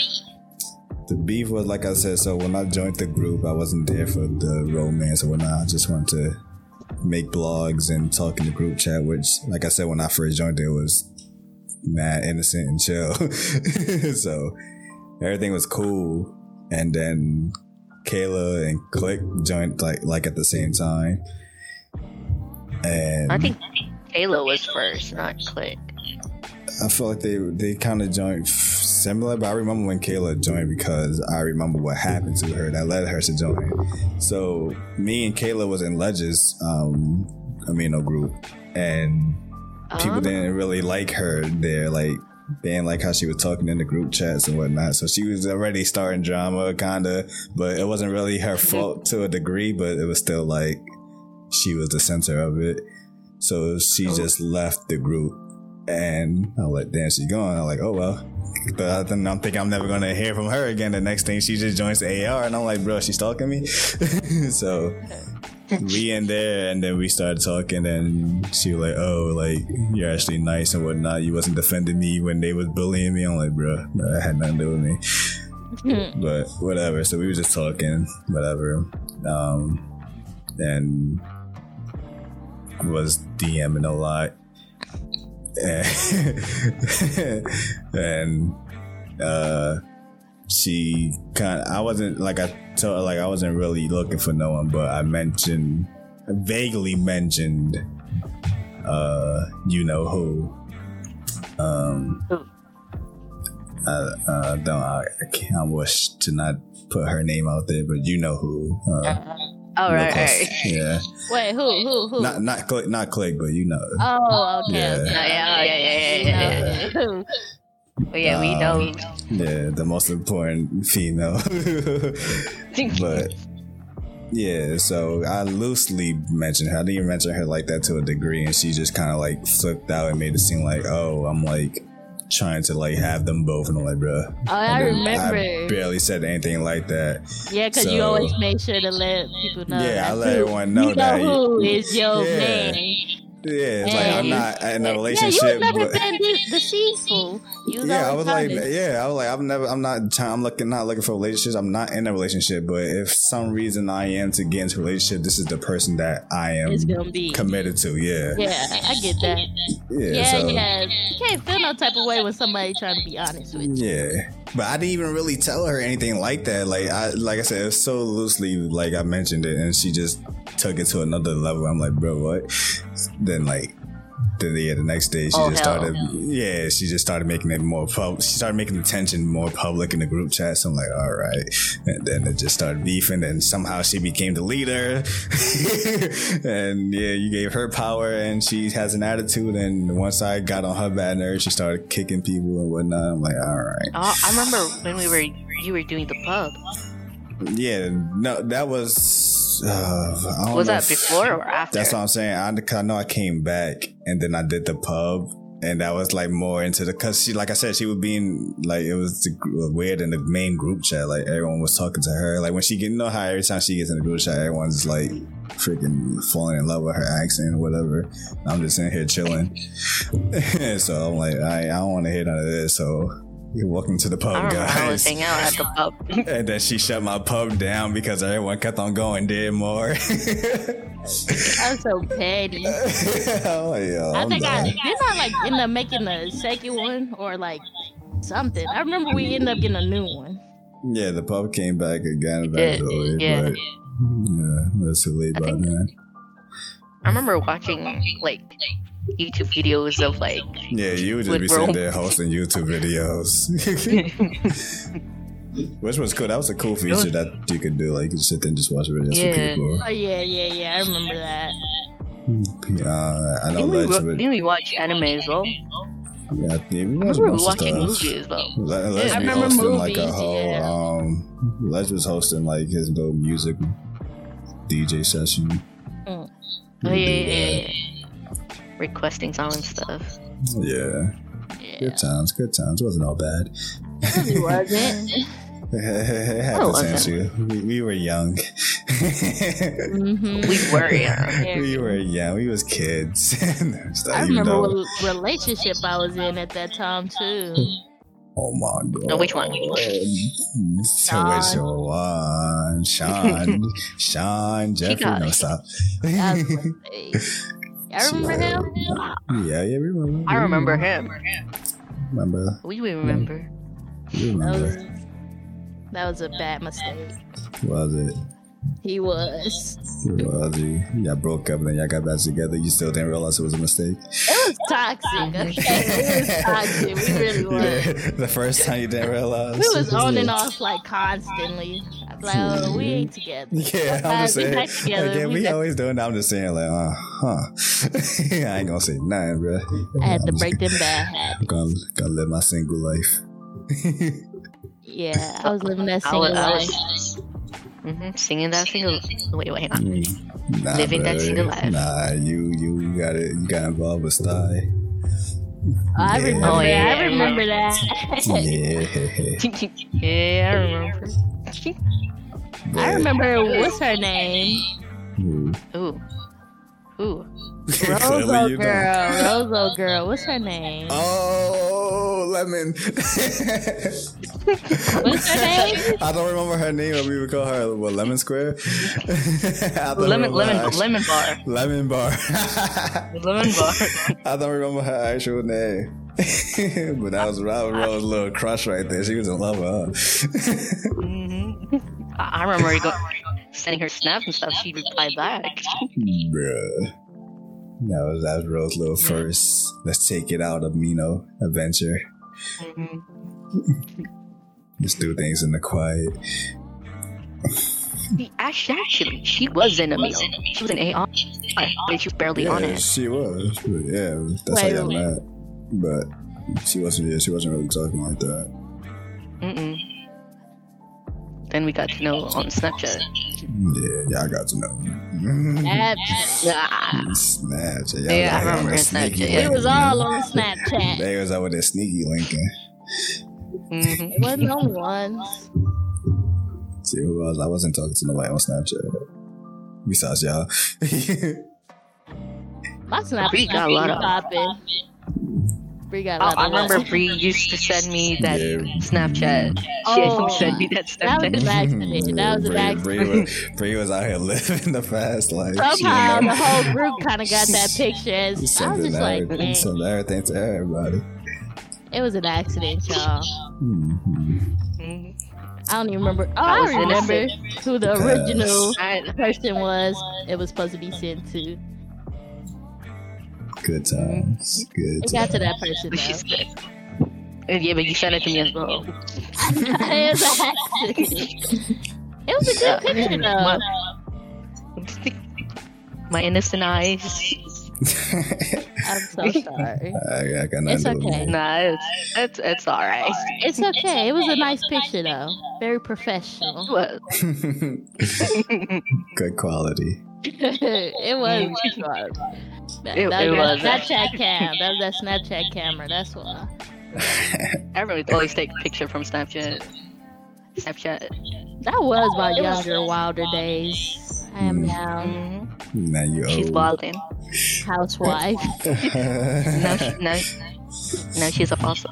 The beef was like I said. So when I joined the group, I wasn't there for the romance or whatnot. I just wanted to make blogs and talk in the group chat. Which, like I said, when I first joined, it was mad innocent and chill. (laughs) so everything was cool. And then Kayla and Click joined like like at the same time. And I think Kayla was first, not Click. I feel like they they kind of joined f- similar, but I remember when Kayla joined because I remember what happened to her that led her to join. So me and Kayla was in Ledges um amino group, and people Oh. didn't really like her there, like. They didn't like how she was talking in the group chats and whatnot. So she was already starting drama, kind of, but it wasn't really her (laughs) fault to a degree, but it was still like she was the center of it. So she Oh. just left the group and I let Dan she going. I'm like, oh well. But then I'm thinking I'm never gonna hear from her again. The next thing she just joins the AR and I'm like, bro, she's stalking me. (laughs) so we in there and then we started talking and she was like, oh, like you're actually nice and whatnot. You wasn't defending me when they was bullying me. I'm like, bro, that had nothing to do with me. but whatever. So we were just talking, whatever. Um, and was DMing a lot. And, (laughs) and uh she kind of, I wasn't like I told her like I wasn't really looking for no one, but I mentioned vaguely mentioned uh you know who. Um I, uh, don't I, I can't I wish to not put her name out there, but you know who. Uh, Uh, Oh real right, right. (laughs) Yeah, wait, who, who, who? not not click, not click, but you know. oh, okay. Yeah. okay. Oh, yeah, yeah, yeah, yeah, yeah, Who? But yeah, we Um, know. Yeah, the most important female. (laughs) but yeah, so I loosely mentioned her. I didn't even mention her like that to a degree, and she just kind of like flipped out and made it seem like, oh, I'm like trying to like have them both, and I'm like, bruh. Oh, I remember. I barely said anything like that. yeah, because you always make sure to let people know. Yeah, I let everyone know you that who is your Yeah. man. Yeah, it's like I'm not in a relationship. Yeah, you never but, been deceitful. You yeah, I was like, yeah, I was like, I'm never, I'm not, I'm looking, not looking for relationships. I'm not in a relationship, but if some reason I am to get into a relationship, this is the person that I am committed to. Yeah, Yeah, I get that. yeah, Yeah, so, yeah. You can't feel no type of way when somebody trying to be honest with you. yeah. But I didn't even really tell her anything like that. Like I, like I said, it was so loosely, like I mentioned it, and she just took it to another level. I'm like, bro, what? Then like. Then yeah, the next day she Oh, just hell. started. Yeah, she just started making it more public. She started making the tension more public in the group chat. So I'm like, all right. And then it just started beefing. And somehow she became the leader. (laughs) and yeah, you gave her power, and she has an attitude. And once I got on her bad nerves, she started kicking people and whatnot. I'm like, all right. Oh, I remember when we were you were doing the pub. Yeah, no, that was. Uh, Was that if- before or after? That's what I'm saying. I, I know I came back and then I did the pub. And that was like more into the, cause she, like I said, she was being like, it was weird in the main group chat. Like everyone was talking to her. Like when she get, you know how every time she gets in the group chat, everyone's like freaking falling in love with her accent or whatever. I'm just sitting here chilling. (laughs) so I'm like, I, I don't want to hear none of this. So welcome to the pub, I pub, remember I was hanging out at the pub. (laughs) And then she shut my pub down because everyone kept on going, did more. (laughs) I'm so petty. (laughs) oh, yeah, I I'm think I done. didn't I like end up making the second one or like something. I remember we ended up getting a new one. Yeah, the pub came back again eventually, yeah. but yeah, that's too late I by think- then. I remember watching like YouTube videos of like Yeah, you would just be sitting there hosting YouTube videos, (laughs) which was cool. That was a cool feature that you could do. Like you could sit there and just watch videos Yeah. for people. Oh yeah, yeah, yeah. I remember that. Uh, I know didn't we, Ledge wa- didn't we watch anime as well? Yeah, yeah, we I watched remember most of watching stuff. movies as well. Le- Ledge I was remember hosting like a whole. yeah. Um, Ledge was hosting like his little music DJ session. Oh yeah, yeah, yeah, yeah. Requesting songs and stuff. Yeah, Yeah. good times, good times. It wasn't all bad. It wasn't. (laughs) it had No, it potential. We, we were young. hmm We were, (laughs) yeah. we were young. We was kids. (laughs) So, I even remember what relationship I was in at that time too. Oh my god. No, which one? So which one? Sean, Sean, Jeffrey. No, stop. That was. I remember him. yeah, yeah, we remember. I remember him. Remember? We we remember. We That was remember. that was a bad mistake. Was it? He was. Was he? Y'all broke up and then y'all got back together. You still didn't realize it was a mistake. It was toxic. Okay, it was toxic. We really (laughs) was. Yeah, the first time you didn't realize. We was on and off like constantly. I was like, oh, we ain't together. (laughs) Yeah, I'm just we saying. back together. Again, We we back- always doing that. I'm just saying, like, uh, huh. (laughs) I ain't gonna say nothing, bro. I had to I'm break them (laughs) bad habits. I'm gonna, gonna live my single life. Yeah, I was living that I single was, I life. was hmm singing that single. Wait, wait, hang on. Mm, Nah, Living that single life. Nah, you you you got it. You got involved with Sty. I Yeah. remember. Oh, yeah, I I remember that. Yeah. yeah, I remember. I remember what's her name? Hmm. Ooh. Ooh, (laughs) ooh. Roso girl, Roso girl. What's her name? Oh, lemon. (laughs) What's her name? I don't remember her name, but we would call her what, Lemon Square. (laughs) Lemon, lemon, lemon bar. Lemon bar. Lemon bar. I don't remember her actual name. (laughs) but that was Robin Rose's little crush right there. She was in love with her. hmm I I remember go, sending her snaps and stuff. She replied back. (laughs) Bruh. That was that was Rose's little first let's take it out of amino adventure. hmm Let's do things in the quiet. She, actually, actually, she was in a meal. She was in A on, but she was barely on it. she was. Yeah, that's how y'all wait. met. But she wasn't. Yeah, she wasn't really talking like that. Mm-mm. Then we got to know on Snapchat. Yeah, y'all got to know. Snapchat. Yeah. (laughs) Snapchat. Y'all Yeah, I remember Snapchat, sneaky. It was all on Snapchat. They was over there sneaky linking. hmm It wasn't on ones. See who else? I wasn't talking to nobody on Snapchat. Besides y'all. (laughs) My Snapchat got a lot of- popping. Bree got a I, lot I of remember love. Bree used to send me that Yeah. Snapchat. She Oh. sent me that Snapchat. That was an Snapchat. accident. (laughs) That was an Bree- accident. Bree was, Bree was out here (laughs) living the fast life. Somehow you the whole group (laughs) kind of got that picture. As, I was just like, everything, man, sending everything to everybody. it was an accident, y'all. Mhm. Mhm. I don't even remember. Oh, I I remember innocent. who the original I, person was. It was supposed to be sent to. Good times. Good It got to that person but she though. said, Uh, yeah, but you sent it to me as well. it was an accident. It was a good picture though. my innocent eyes. (laughs) I'm so sorry. I, I got It's nothing to do with okay. it. Nah, it's it's, it's all right. It's okay. It was a nice picture though. Very professional. (laughs) Good quality. (laughs) it was. That, It- that it was was. that Snapchat cam. That was that Snapchat camera. That's why. (laughs) Everyone always take a picture from Snapchat. Snapchat. That was my younger, wilder days. I am Mm. now hmm now you She's old. wilding. housewife. (laughs) no, she, now, now she's a fossil.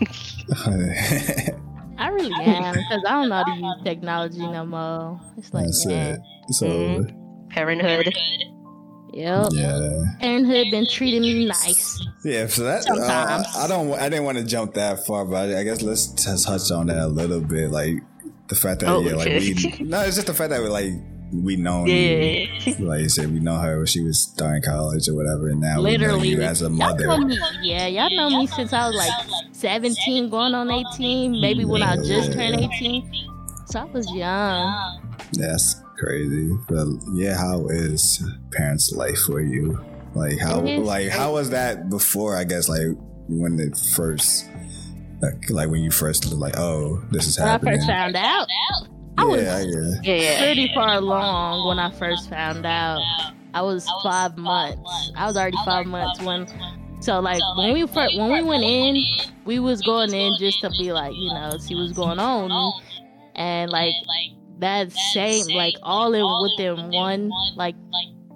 (laughs) I really am because I don't know how to use technology no more. It's like, That's man, it. So Mhm. Parenthood. Yep. yeah, Parenthood been treating me nice. yeah. So that uh, I don't. I didn't want to jump that far, but I guess let's just touch on that a little bit. Like the fact that Oh, yeah, like we. (laughs) No, it's just the fact that we like we know you. Yeah. Like you said, we know her when she was starting college or whatever, and now we know Literally, you as a Y'all mother. me, yeah, y'all know me since I was like 17, going on 18. Maybe when I just turned 18. So I was young. That's crazy. But yeah, how is parents' life for you? Like how like how was that before? I guess like when it first like, like when you first like oh this is When I first found out, I was yeah, yeah. Yeah, yeah. pretty far along when I first found out. I was five months. I was already five months when. So like when we first when we went in, we was going in just to be like you know see what's going on, and like that same like all in within one like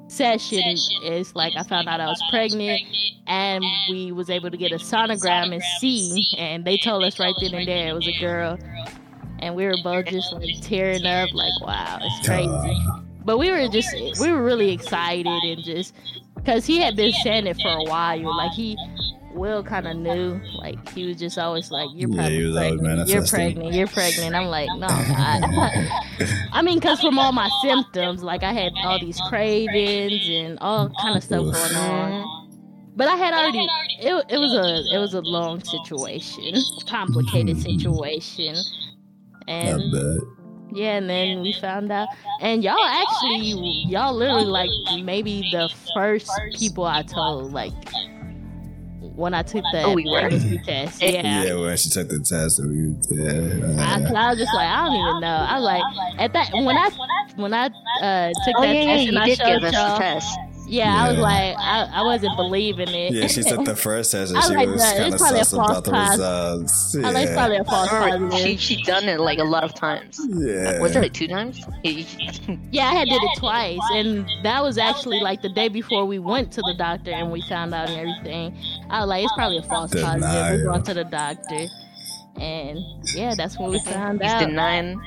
session is like I found out I was pregnant, and we was able to get a sonogram and see, and they told us right then and there it was a girl, and we were both just like tearing up like wow it's crazy. But we were just we were really excited and just because he had been saying it for a while. Like he Will kind of knew. Like he was just always like, "You're probably always pregnant. You're pregnant. You're pregnant." I'm like, "No, I'm. (laughs) I mean, because from all my symptoms, like I had all these cravings and all kind of stuff Oof. going on. But I had already. It, it was a it was a long situation, complicated situation, and yeah, and then we found out, and y'all actually, y'all literally like maybe the first people I told, like when I took the Oh, we were. test. Yeah. Yeah, when she took the test, we, yeah. I, uh, 'cause I was just like, I don't even know. I was like, at that when I when I uh, took Oh that yeah, yeah, test and you I did showed give us y'all, the test. Yeah, I was like, I, I wasn't believing it. Yeah, she took the (laughs) first test I and she like was kind of probably sus false about the positive. results. I like probably a false Remember, she she done it like a lot of times. Yeah. Was it like two times? Yeah, I had did it twice, and that was actually like the day before we went to the doctor and we found out and everything. I was like, it's probably a false positive. We Denial. went to the doctor, and yeah, that's when we found He's out. denying.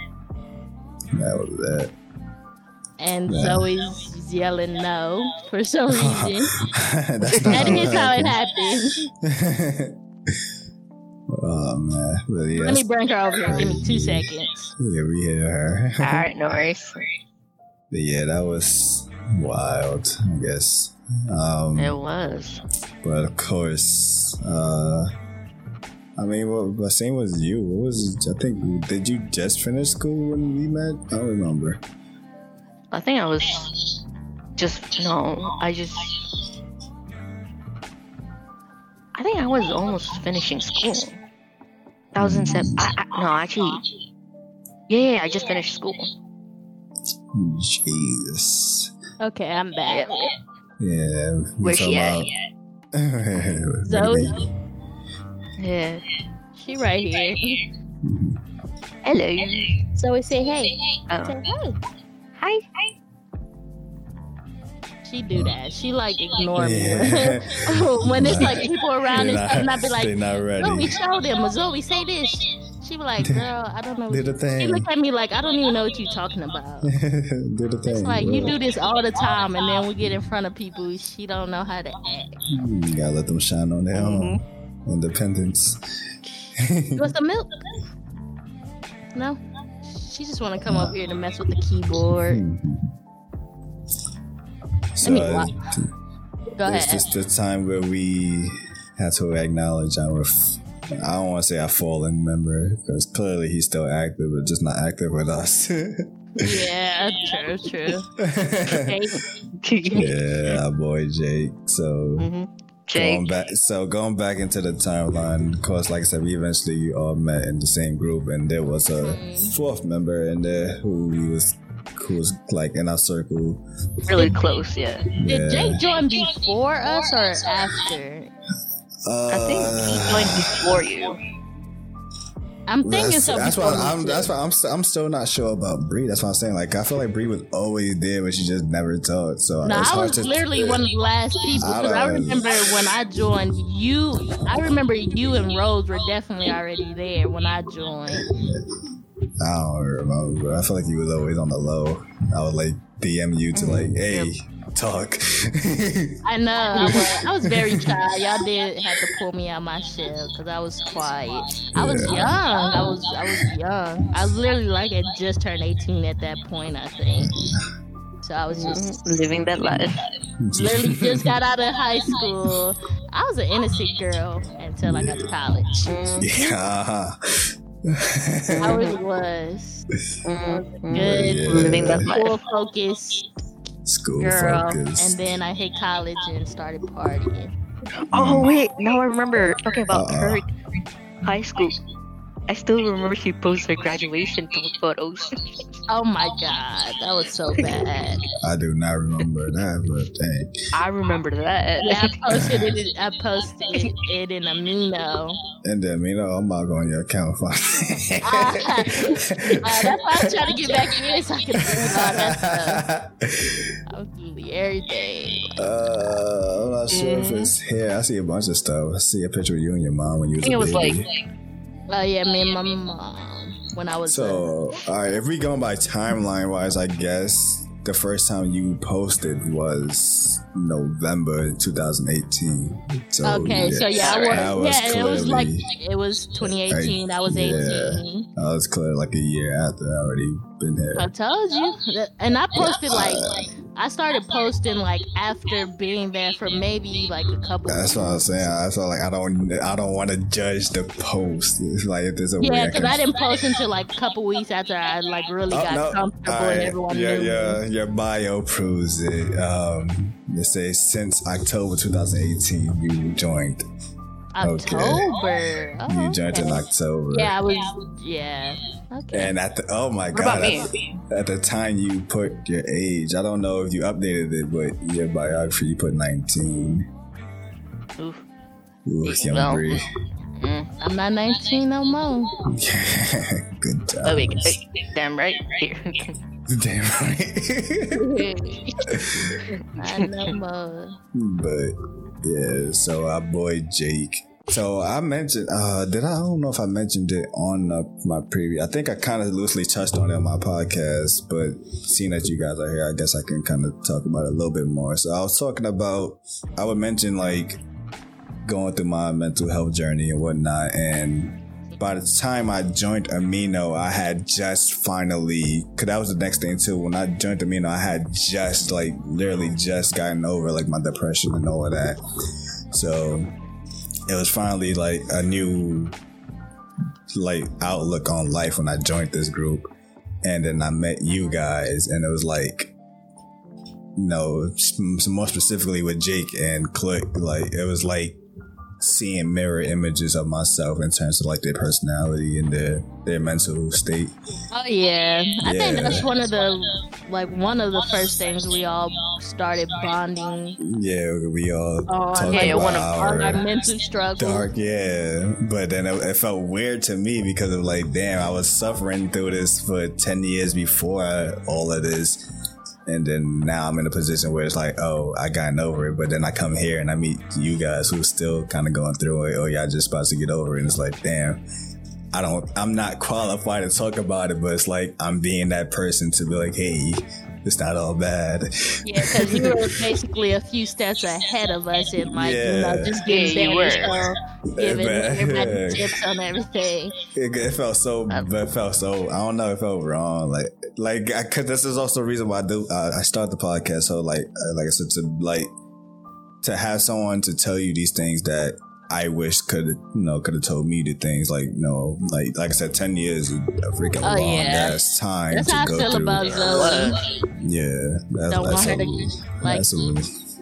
That was that. And Yeah. Zoe's yelling no for some (laughs) reason. (laughs) That's not that is how it happened. happened. (laughs) oh man, but yeah, Let me bring her over here. Give me two seconds. yeah, we hit her. All right, no worries. But yeah, that was wild, I guess. Um, It was. but of course, uh, I mean, what, what same was you? What was I think? Did you just finish school when we met? I don't remember. I think I was just no. I just. I think I was almost finishing school. That was in Sep. I, I, no, actually. Yeah, yeah, I just finished school. Jesus. Okay, I'm back. Yeah. we Where's she at? (laughs) (laughs) Zoe? Yeah. She right here. Mm-hmm. Hello. Zoe, say hey. Oh. Say hey. Hi. She do that. She like ignore Yeah. me. (laughs) when it's like people around and stuff, and I not, be like, they're not ready. Zoe, show them. Or Zoe, say this. She be like, (laughs) girl, I don't know. Do the thing. She thing. look at me like, I don't even know what you're talking about. (laughs) do the thing. It's like, you do this all the time, and then we get in front of people, she don't know how to act. You gotta let them shine on their own mm-hmm. independence. You want some milk? No? She just want to come up here to mess with the keyboard. Mm-hmm. So, me uh, watch. Go it's just the time where we had to acknowledge our. f- I don't want to say our fallen member because clearly he's still active, but just not active with us. (laughs) Yeah, true, true. (laughs) Yeah, our boy Jake. So hmm going back, so going back into the timeline, of course, like I said, we eventually all met in the same group, and there was a Mm. fourth member in there who we was who was like in our circle. Really close, yeah. Did Yeah. Jake join before us or after? Uh, I think he joined before you. I'm thinking That's, so. that's why I'm. That's why I'm. st- I'm still not sure about Bree. That's what I'm saying. Like I feel like Bree was always there, but she just never talked. So No, it's I hard was to. literally one of the last people I because I, remember when I joined you. I remember you and Rose were definitely already there when I joined. I don't remember. But I feel like you was always on the low. I would like DM you to like, hey, talk. I (laughs) know. I was, I was very shy. Y'all did have to pull me out my shell because I was quiet. I was young. I was I was young. I was literally like I just turned 18 at that point. I think. So I was just Mhm. Living that life. literally just got out of high school. I was an innocent girl until I got to college. Mm, (laughs) yeah. I really (laughs) was. mm, mm. Good. Yeah. Living that Full life. focus School girl. focus. And then I hit college and started partying. Oh wait, now I remember talking about Uh-uh. her high school. I still remember she posted her graduation photos. Oh my god, that was so bad. I do not remember that, but dang. I remember that. Yeah, I posted it. I posted it in Amino. And then, you know, I'm not going your account. Uh, that's why I was trying to get back in here so I could delete all that stuff. I was deleting everything. Uh, I'm not sure if it's here. I see a bunch of stuff. I see a picture of you and your mom when you I was think a it was like baby. Oh yeah, me and my mom when I was. So, all right, if we going by timeline wise, I guess the first time you posted was November 2018. So, okay, so yeah, I was, was yeah, it was like it was 2018. I was Yeah. 18. I was clear like a year after I already been here. I told you, and I posted like I started posting like after being there for maybe like a couple. That's what I was saying. I felt like I don't, I don't want to judge the post. It's like if there's a Yeah, because can I didn't post until like a couple weeks after I like really Oh, got no. comfortable All and everyone your, knew. me. your, your bio proves it. Um, it says since October 2018, you joined. October. Oh, You joined in. October. Yeah, I was. Yeah, Okay. And at the oh my What god, at, at the time you put your age, I don't know if you updated it, but your biography you put nineteen. Oof. Was young Well, Bree. Mm. I'm not 19 no more. (laughs) Good Oh, wait, damn right. Here. (laughs) Damn right. (laughs) Not no more. but yeah, so our boy Jake. So I mentioned, uh, did I, I don't know if I mentioned it on uh, my previous. I think I kind of loosely touched on it on my podcast, but seeing that you guys are here, I guess I can kind of talk about it a little bit more. So I was talking about, I would mention like going through my mental health journey and whatnot, and by the time I joined Amino, I had just finally, cause that was the next thing too. When I joined Amino, I had just like literally just gotten over like my depression and all of that. So it was finally like a new like outlook on life when I joined this group. And then I met you guys and it was like, you know, more specifically with Jake and Click, like it was like seeing mirror images of myself in terms of like their personality and their their mental state. Oh yeah, I think that's one of the like one of the first things we all started bonding Yeah, we all oh, on. talk yeah, about one of- our, our mental struggle. dark, yeah. But then it, it felt weird to me because of like, damn, I was suffering through this for ten years before all of this. And then now I'm in a position where it's like, oh, I gotten over it. But then I come here and I meet you guys who still kind of going through it. Oh, y'all just about to get over it. And it's like, damn, I don't, I'm not qualified to talk about it, but it's like I'm being that person to be like, hey, it's not all bad. Yeah, because you were (laughs) basically a few steps ahead of us in like you know just getting Yeah, you better, were. so giving Yeah. everybody (laughs) tips on everything. It, it felt so, Um, but it felt so. I don't know. It felt wrong. Like, like, cause this is also the reason why I do. Uh, I start the podcast. So, like, uh, like I said, to like to have someone to tell you these things that I wish could, you know, could have told me the things. Like, you know, like, like I said, ten years is a freaking Oh, long yeah. ass time That's to how I go feel through. about Zoe. yeah, that's, Don't that's want her to like. that's a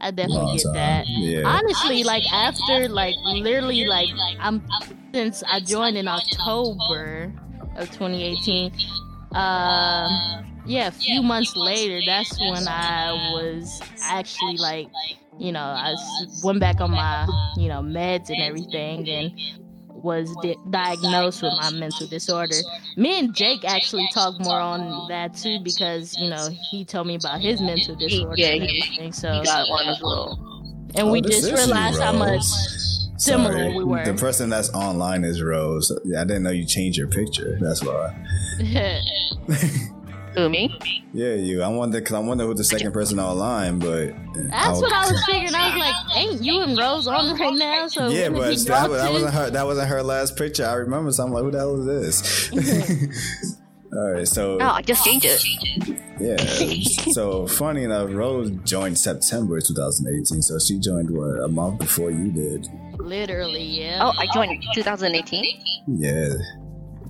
I definitely get time. that. Yeah. Honestly, like after like literally like I'm since I joined in October of 2018. Uh, yeah, a few months later, that's when I was actually like, you know, I went back on my you know meds and everything, and was di- diagnosed with my mental disorder. Me and Jake actually talked more on that too because you know he told me about his mental disorder Yeah, and he- everything. So You got one as well. and we Oh, this just realized how much similar Sorry. we were. The person that's online is Rose. I didn't know you changed your picture. That's why. (laughs) Who, me? Yeah, you. I wonder because I wonder who the second person online, but eh, That's what I was (laughs) figuring. I was like, "Ain't you and Rose on right now?" So Yeah, but that, was, that wasn't her. That wasn't her last picture. I remember. So I'm like, who the hell is this? (laughs) All right, so No, I just changed it. yeah. So funny enough, Rose joined September 2018. So she joined what a month before you did. Literally, yeah. Oh, I joined 2018. Yeah.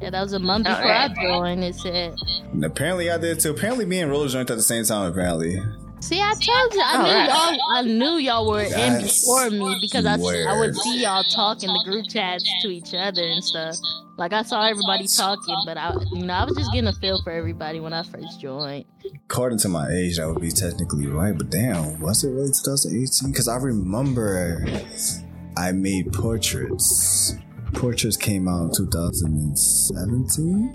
Yeah, that was a month before right. I joined. It said, And apparently I did too. Apparently me and Rose joined at the same time. Apparently. "See, I told you, I knew right. y'all. I knew y'all were in before me because I, I would see y'all talk in the group chats to each other and stuff. Like I saw everybody talking, but I, you know, I was just getting a feel for everybody when I first joined. According to my age, that would be technically right. But damn, was it really 2018? Because I remember I made portraits. Portraits came out in 2017.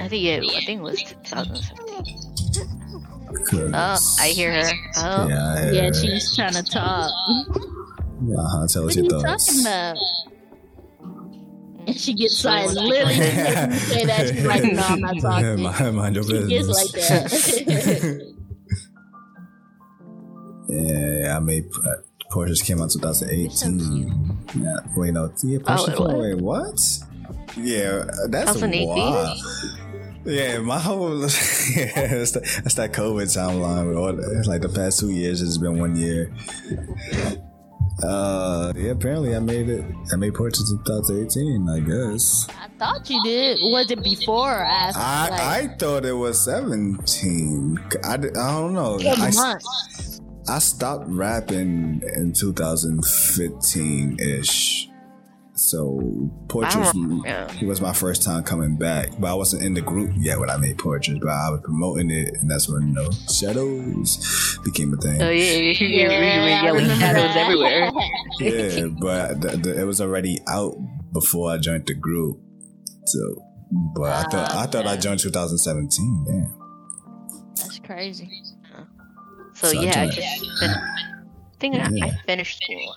I think it. I think it was 2017. Oh, I hear her. Oh, Yeah, I hear Yeah, her. she's trying to talk. Yeah, uh-huh, tell us What are you talking about? And she gets So silent. what's Literally, you (laughs) say that, she's like, "No, I'm not talking." mind, mind your She business. gets like that. (laughs) yeah, I made portraits came out in 2018. Yeah, wait, no, yeah, portraits Oh, came out- what? wait, what? Yeah, that's 2018? wild. Yeah, my whole (laughs) yeah, that's, the, that's that COVID timeline. With all the, like the past two years, it's been one year. Uh, yeah, apparently I made it. I made portraits in 2018. I guess. I thought you did. Was it before or after? I like, I thought it was 17. I, I don't know. I, month? I stopped rapping in 2015 ish. So portraits yeah. was my first time coming back, but I wasn't in the group yet when I made portraits. But I was promoting it, and that's when you know shadows became a thing. Oh yeah, yeah, yeah, Yeah, we were I yelling shadows everywhere. (laughs) yeah, but the, the, it was already out before I joined the group. So, but I thought I thought I joined 2017. Damn. That's crazy. So, So yeah, I just fin- I think I, Yeah. I finished school.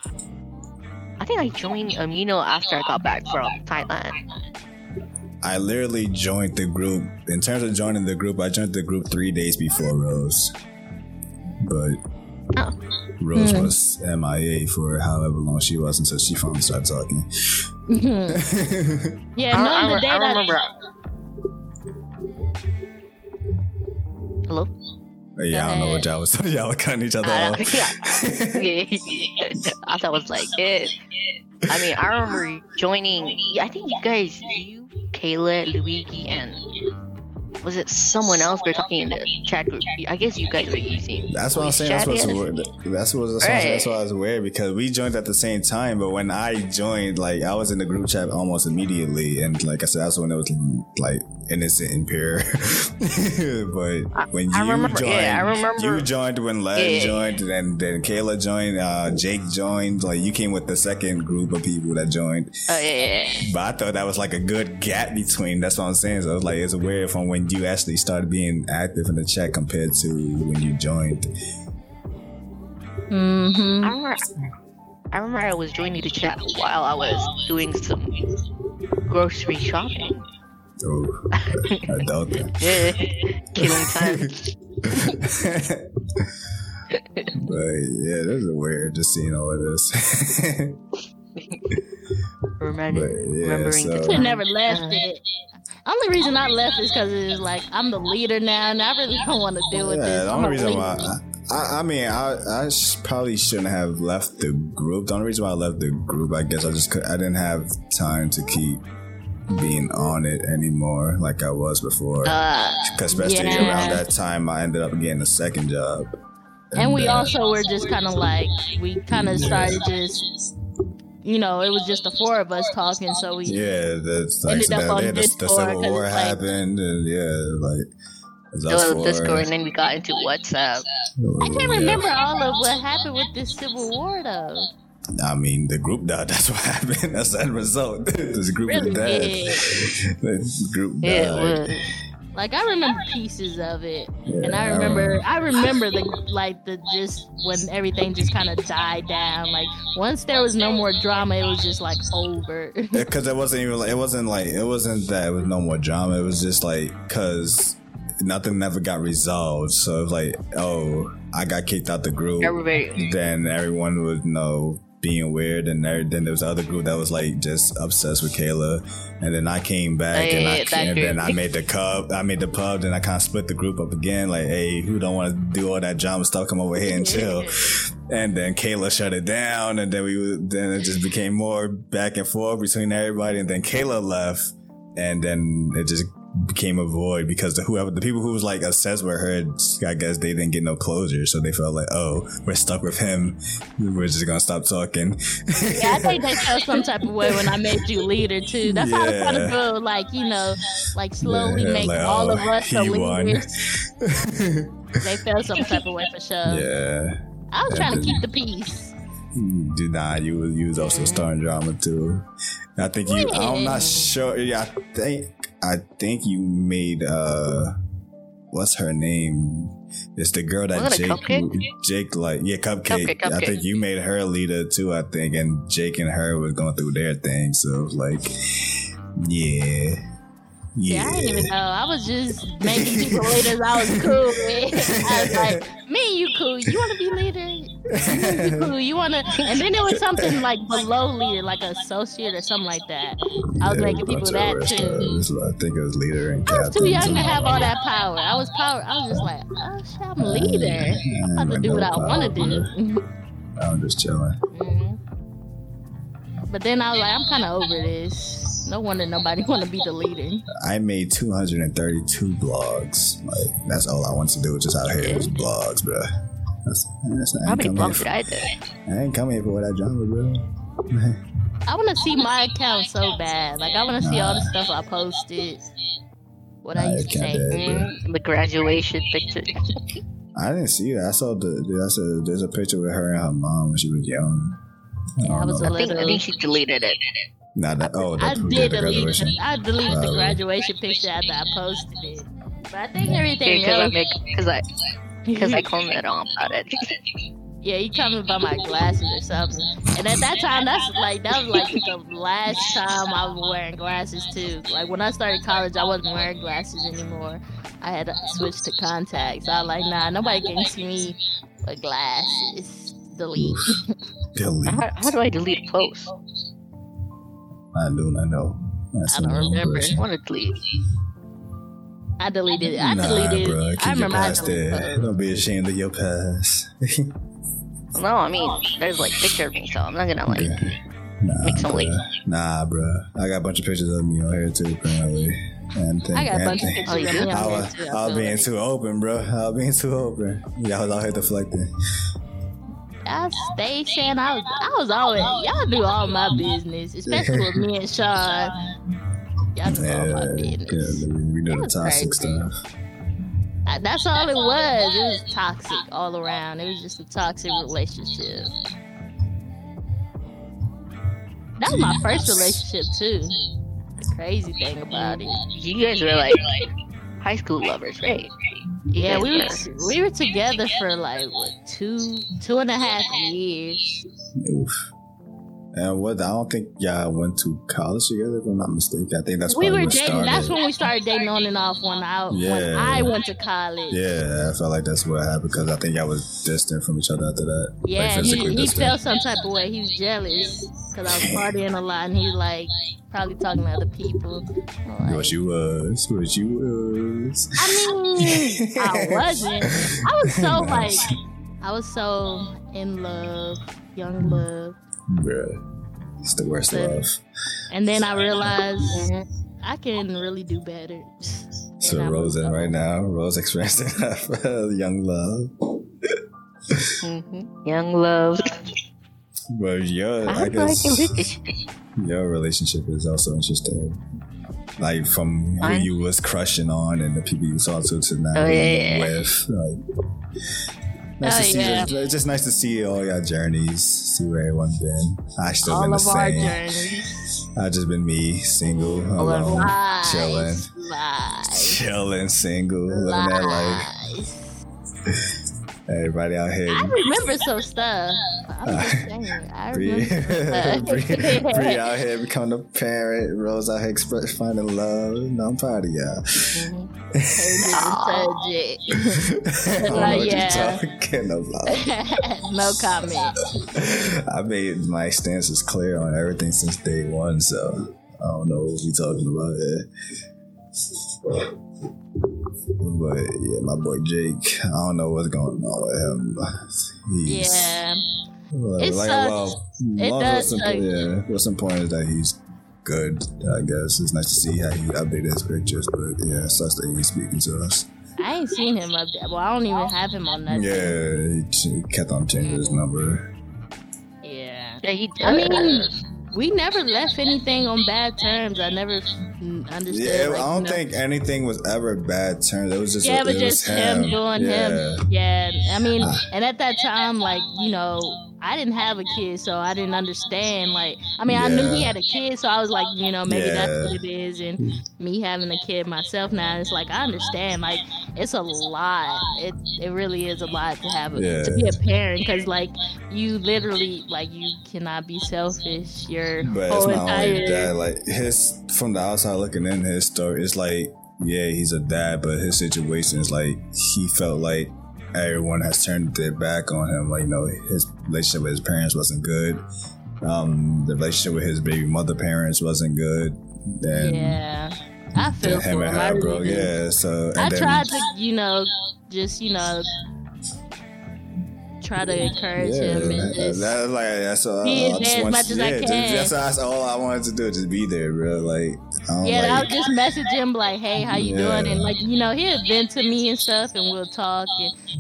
I think I joined Amino after I got back from Thailand. I literally joined the group. In terms of joining the group, I joined the group three days before Rose. But Oh. Rose Hmm. was MIA for however long she was until she finally started talking. (laughs) yeah, I, no, I, the day I that remember. Hello? Yeah, I don't know what y'all was (laughs) y'all were cutting each other off. (laughs) yeah. I thought it was like it. I mean, I remember joining. I think you guys, you, Kayla, Luigi, and was it someone else we were talking in the chat group? I guess you guys were using. That's what I'm saying. That's what's weird. That's what that's, Right. that's why I was weird because we joined at the same time. But when I joined, like I was in the group chat almost immediately, and like I said, that's when it was like innocent and pure. (laughs) but when you I remember- joined, yeah, I remember- you joined when Len Yeah. joined, and then Kayla joined, uh, Jake joined. Like you came with the second group of people that joined. Oh yeah, yeah, yeah. But I thought that was like a good gap between. That's what I'm saying. So it's like it's weird from when you actually started being active in the chat compared to when you joined. hmm I remember. I remember I was joining the chat while I was doing some grocery shopping. Oh, I doubt that. (laughs) Yeah, killing time. (laughs) but yeah, this is weird just seeing all of this. (laughs) Remember, But, yeah, remembering the so- I time. never left it. Only reason I left is because it's like I'm the leader now, and I really don't want to deal with yeah, this. the I'm only reason leader. why I, I, mean I, I sh- probably shouldn't have left the group. The only reason why I left the group, I guess, I just I didn't have time to keep being on it anymore like I was before. Uh, Because especially Yeah. around that time, I ended up getting a second job. And we uh, also were just kind of like we kind of started just, you know, it was just the four of us talking, so we Yeah, that's like Ended so up that, on yeah, the, the Discord, Civil 'cause War it's like- happened, and yeah, like it's it us was four. Discord, and then we got into WhatsApp. I can't Yeah. remember all of what happened with this civil war though. I mean, the group died. (laughs) That's what happened. That's the end result. (laughs) this group Really died. did. (laughs) the group Yeah, it died. was. Like I remember pieces of it, and I remember I remember the like the just when everything just kind of died down. Like once there was no more drama, it was just like over. (laughs) because it wasn't even like it wasn't like it wasn't that it was no more drama. It was just like because nothing never got resolved. So it was like, oh, I got kicked out the group. Everybody. then everyone would know being weird, and there, then there was the other group that was like just obsessed with Kayla, and then I came back Oh, and I yeah, that and then. I made the cub, I made the pub, then I kind of split the group up again. Like, hey, who don't want to do all that drama stuff? Come over here and chill. (laughs) And then Kayla shut it down, and then we then it just became more back and forth between everybody, and then Kayla left, and then it just became a void because the whoever the people who was like obsessed with her, I guess they didn't get no closure, so they felt like, oh, we're stuck with him. We're just gonna stop talking. Yeah, I think they felt some type of way when I made you leader too. That's how I was trying to Yeah. go, like you know, like slowly Yeah, make like, all oh, of us the he leaders. They (laughs) felt some type of way for sure. yeah. I was trying to keep the peace. Did not you was you was also starting drama too. I think you I'm not sure. Yeah, I think I think you made uh what's her name? It's the girl that Jake Cupcake? Jake like yeah, cupcake. Cupcake, I think you made her leader too, I think, and Jake and her was going through their thing, so like yeah. Yeah, Yeah. I didn't even know. I was just making people leaders. I was cool with. I was like, me and you cool. You want to be leader? You cool. You want to? And then there was something like below leader, like associate or something like that. I was Yeah, making people that too. stuff. It was- I think it was leader and I was too young to have all that power. I was power. I was just like, oh shit, I'm a leader. I'm about to do what I want to do. I'm just chilling. Mhm. (laughs) But then I was like, I'm kind of over this. No wonder nobody (laughs) want to be the leader. I made 232 blogs. Like that's all I wanted to do, just out here was blogs, bro. That's, that's I How ain't many come blocks here did I do? I ain't coming here for that drama, bro. I want to see my account so bad. Like I want to see all the stuff I posted. What I Nah, used to say. be. Mm, the graduation picture. I didn't see that. I saw the. That's a. There's a picture with her and her mom when she was young. I Yeah, I don't was know. a I think I think she deleted it. Nah, that, oh, I that, did the delete. graduation. I deleted the Probably. graduation picture after I posted it. But I think everything Because I else. make because I because I commented (laughs) on about it. Yeah, you coming by my glasses or something. And at that time, that's like that was like the last time I was wearing glasses too. Like when I started college, I wasn't wearing glasses anymore. I had to switch to contacts. I was like, nah, nobody can see me with glasses. Delete. (laughs) Delete. How, how do I delete a post? I do not know. That's I don't some remember. bullshit. I want to delete. I deleted it. I nah, deleted bro. it. Keep I your remember I past deleted there. Don't be ashamed of your past. (laughs) No, I mean there's like picture of me, so I'm not gonna like. Nah, Make some bruh. Nah, bro. I got a bunch of pictures of me on here too, apparently. And think, I got a bunch of pictures Oh, you of me I on was, too. I was being too open, bro. I was being too open. Y'all was out here deflecting. I stayed saying I was, I was always, y'all do all my business, especially with me and Sean. Y'all do all my Yeah, yeah, business. we, we do the That's toxic crazy. stuff. Uh, That's all it was. It was toxic all around. It was just a toxic relationship. That was my first relationship too. The crazy thing about it. You guys were like high school lovers, right? Yeah, we were we were together for like what two two and a half years. Oof. And what? I don't think y'all went to college together, if I'm not mistaken. I think that's when we were dating. started. That's when we started dating on and off. When I when I went to college. Yeah, I felt like that's what happened because I think y'all was distant from each other after that. Yeah, like he, he felt some type of way. He was jealous because I was partying a lot, and he like probably talking to other people. Like, What you was, what you was. I mean, I (laughs) wasn't. I was so like, I was so in love, young love, Bruh. It's the worst But- love. and then I realized I can really do better. So And Rose was- in right now. Rose experiencing (laughs) young love. hmm Young love. Well, your I I guess relationship. your relationship is also interesting. Like from who Mine? you was crushing on and the people you saw to to now Oh, yeah, yeah. with. Like nice Oh, to see yeah. it's just nice to see all your journeys, see where everyone's been. Ah, I still been the same. journeys. I just been me, single, All alone, Lies, chilling, lies, chilling, single, living that life. (laughs) Everybody out here I remember some stuff. I'm uh, just saying. I (laughs) Bree, remember (laughs) Bree, Bree out here becoming a parent. Rose out here express finding love. No, I'm proud of y'all. The mm-hmm. subject. (laughs) I don't know Like, what oh, yeah. you're talking about. no comment. I made my stances clear on everything since day one, so I don't know what we talking about here. But yeah, my boy Jake, (laughs) I don't know what's going on with him. He's, Yeah. It like, sucks. well, It does suck. yeah, what's important is that he's good. I guess it's nice to see how he updated his pictures, but yeah, it sucks that he's speaking to us. I ain't seen him up there. Well, I don't even have him on nothing. Yeah, he, kept on changing his mm. number. Yeah. Yeah, he I mean, does. We never left anything on bad terms. I never understood. Yeah, like, I don't know- think anything was ever bad terms. It was just Yeah, it was just him, doing yeah. him. Yeah, I mean, Ah. and at that time, like you know, I didn't have a kid, so I didn't understand. Like, I mean, I knew he had a kid, so I was like, you know, maybe that's what it is. And me having a kid myself now, it's like I understand. Like, it's a lot. It it really is a lot to have a, Yeah. to be a parent because like you literally like you cannot be selfish. Your But whole it's not entire that. Like his from the outside looking in, his story it's like yeah, he's a dad, but his situation is like he felt like everyone has turned their back on him. Like you know, his relationship with his parents wasn't good. Um, the relationship with his baby mother parents wasn't good. And yeah. I feel him for and her really do. Yeah, so and I then, tried to, you know, just you know, try to encourage him and just that's like that's all. be I as just there as want- much as I yeah, can. That's, that's all I wanted to do. Just be there, bro. Like I don't yeah, like, I'll just message him like, "Hey, how you doing?" And like, you know, he'll vent to me and stuff, and we'll talk.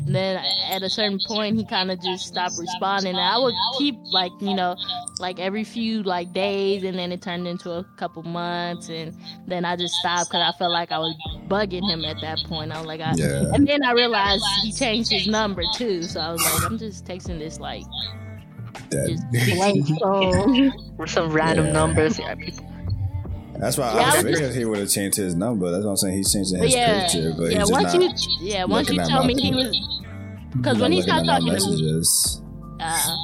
And then at a certain point, he kind of just stopped responding. And I would keep like you know, like every few like days, and then it turned into a couple months, and then I just stopped because I felt like I was bugging him at that point. I was like, I, Yeah. and then I realized he changed his number too, so I was like, I'm just texting this like just blank phone. Or some random Yeah. numbers. Yeah, people. That's why Yeah, I I was was figuring he would have changed his number. That's what I'm saying. He's changing his yeah, picture, but yeah. he's just Once not. you, yeah, once you looking told me he was, because when he stopped at my talking to me, messages. uh,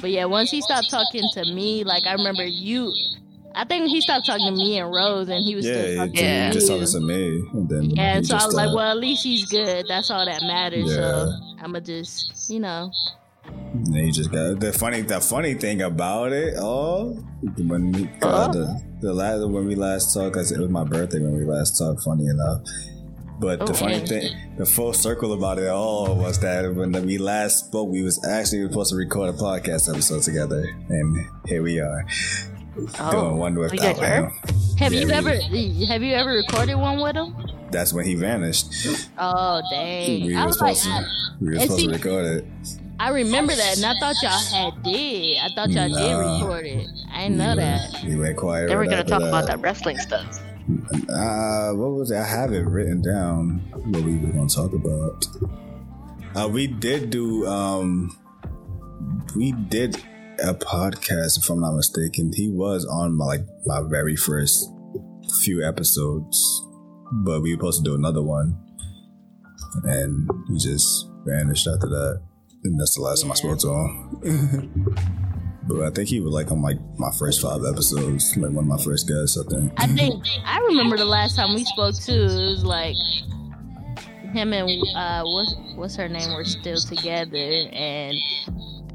but yeah, once he stopped talking to me, like I remember you, I think he stopped talking to me and Rose, and he was Yeah, still talking Yeah. he to just talking to me, and then Yeah, so I was like, well, at least he's good. That's all that matters. So Yeah. I'ma just, you know, And then he just got the funny. The funny thing about it all, when we, uh, Uh-huh. the the last when we last talked, 'cause it was my birthday when we last talked. Funny enough, but the Oh, funny thing, the full circle about it all was that when we last spoke, we was actually supposed to record a podcast episode together, and here we are Oh, doing one we without got her? him. have Yeah, you we- ever, have you ever recorded one with him? That's when he vanished. Oh dang! We I were was like, supposed I, to, we were supposed see- to record it. I remember that, and I thought y'all had did. I thought y'all did record it. I didn't know we that. Went, we went quiet. Then we're gonna after talk about that wrestling stuff. Uh, what was it? I have it written down what we were going to talk about. Uh, we did do, um, we did a podcast, if I'm not mistaken. He was on my, like, my very first few episodes, but we were supposed to do another one. And he just vanished after that. And that's the last time I spoke to him. (laughs) but I think he was like on like my first five episodes, like one of my first guests, I think. I think I remember the last time we spoke too. It was like him and uh, what's what's her name were still together, and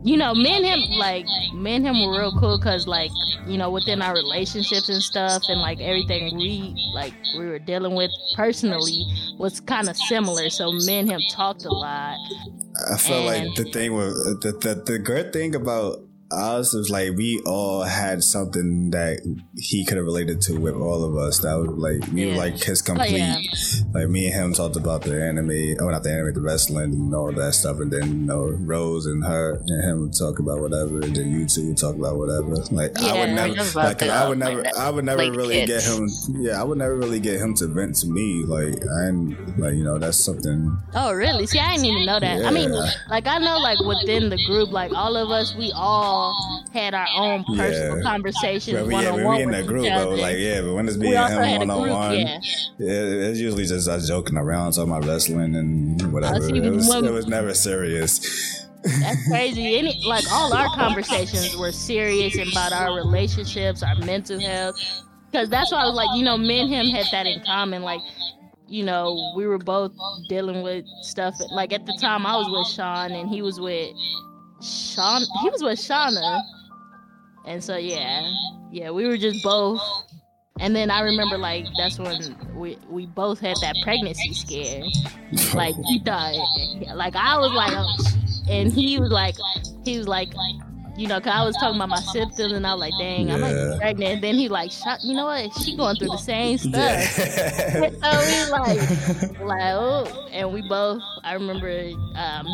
you know, me and him like me and him were real cool because like you know within our relationships and stuff and like everything we like we were dealing with personally was kind of similar. So me and him talked a lot. I felt like the thing was the, the the good thing about us was like we all had something that he could have related to with all of us. That was like we were like his Oh, complete. yeah. Like me and him talked about the anime, oh not the anime, the wrestling and all that stuff, and then you know Rose and her and him would talk about whatever, and then you two would talk about whatever. Like I would never, about I would never, like, I would never like really get him. Yeah, I would never really get him to vent to me. Like and like you know that's something. Oh, really? See, I didn't even know that. I mean, like I know, like within the group, like all of us, we all had our own personal Yeah. conversations But we, one yeah, on we one in with that each group, other. but like, yeah, but when it's me and him one on one, it's usually just us joking around, talking about wrestling and whatever. see, it, was, when- it was never serious. That's (laughs) crazy. Any like all our conversations were serious about our relationships, our mental health. Because that's why I was like, you know, me and him had that in common. Like, you know, we were both dealing with stuff. Like at the time, I was with Sean, and he was with Sean. He was with Shauna, and so yeah, yeah, we were just both. And then I remember like that's when we we both had that pregnancy scare. Like he thought, like I was like, oh, and he was like, he was like, you know, cause I was talking about my symptoms, and I was like, dang, I might Yeah. be pregnant. And then he like, shot, you know what? She going through the same stuff. yeah. (laughs) so we like, like, oh, and we both. I remember um,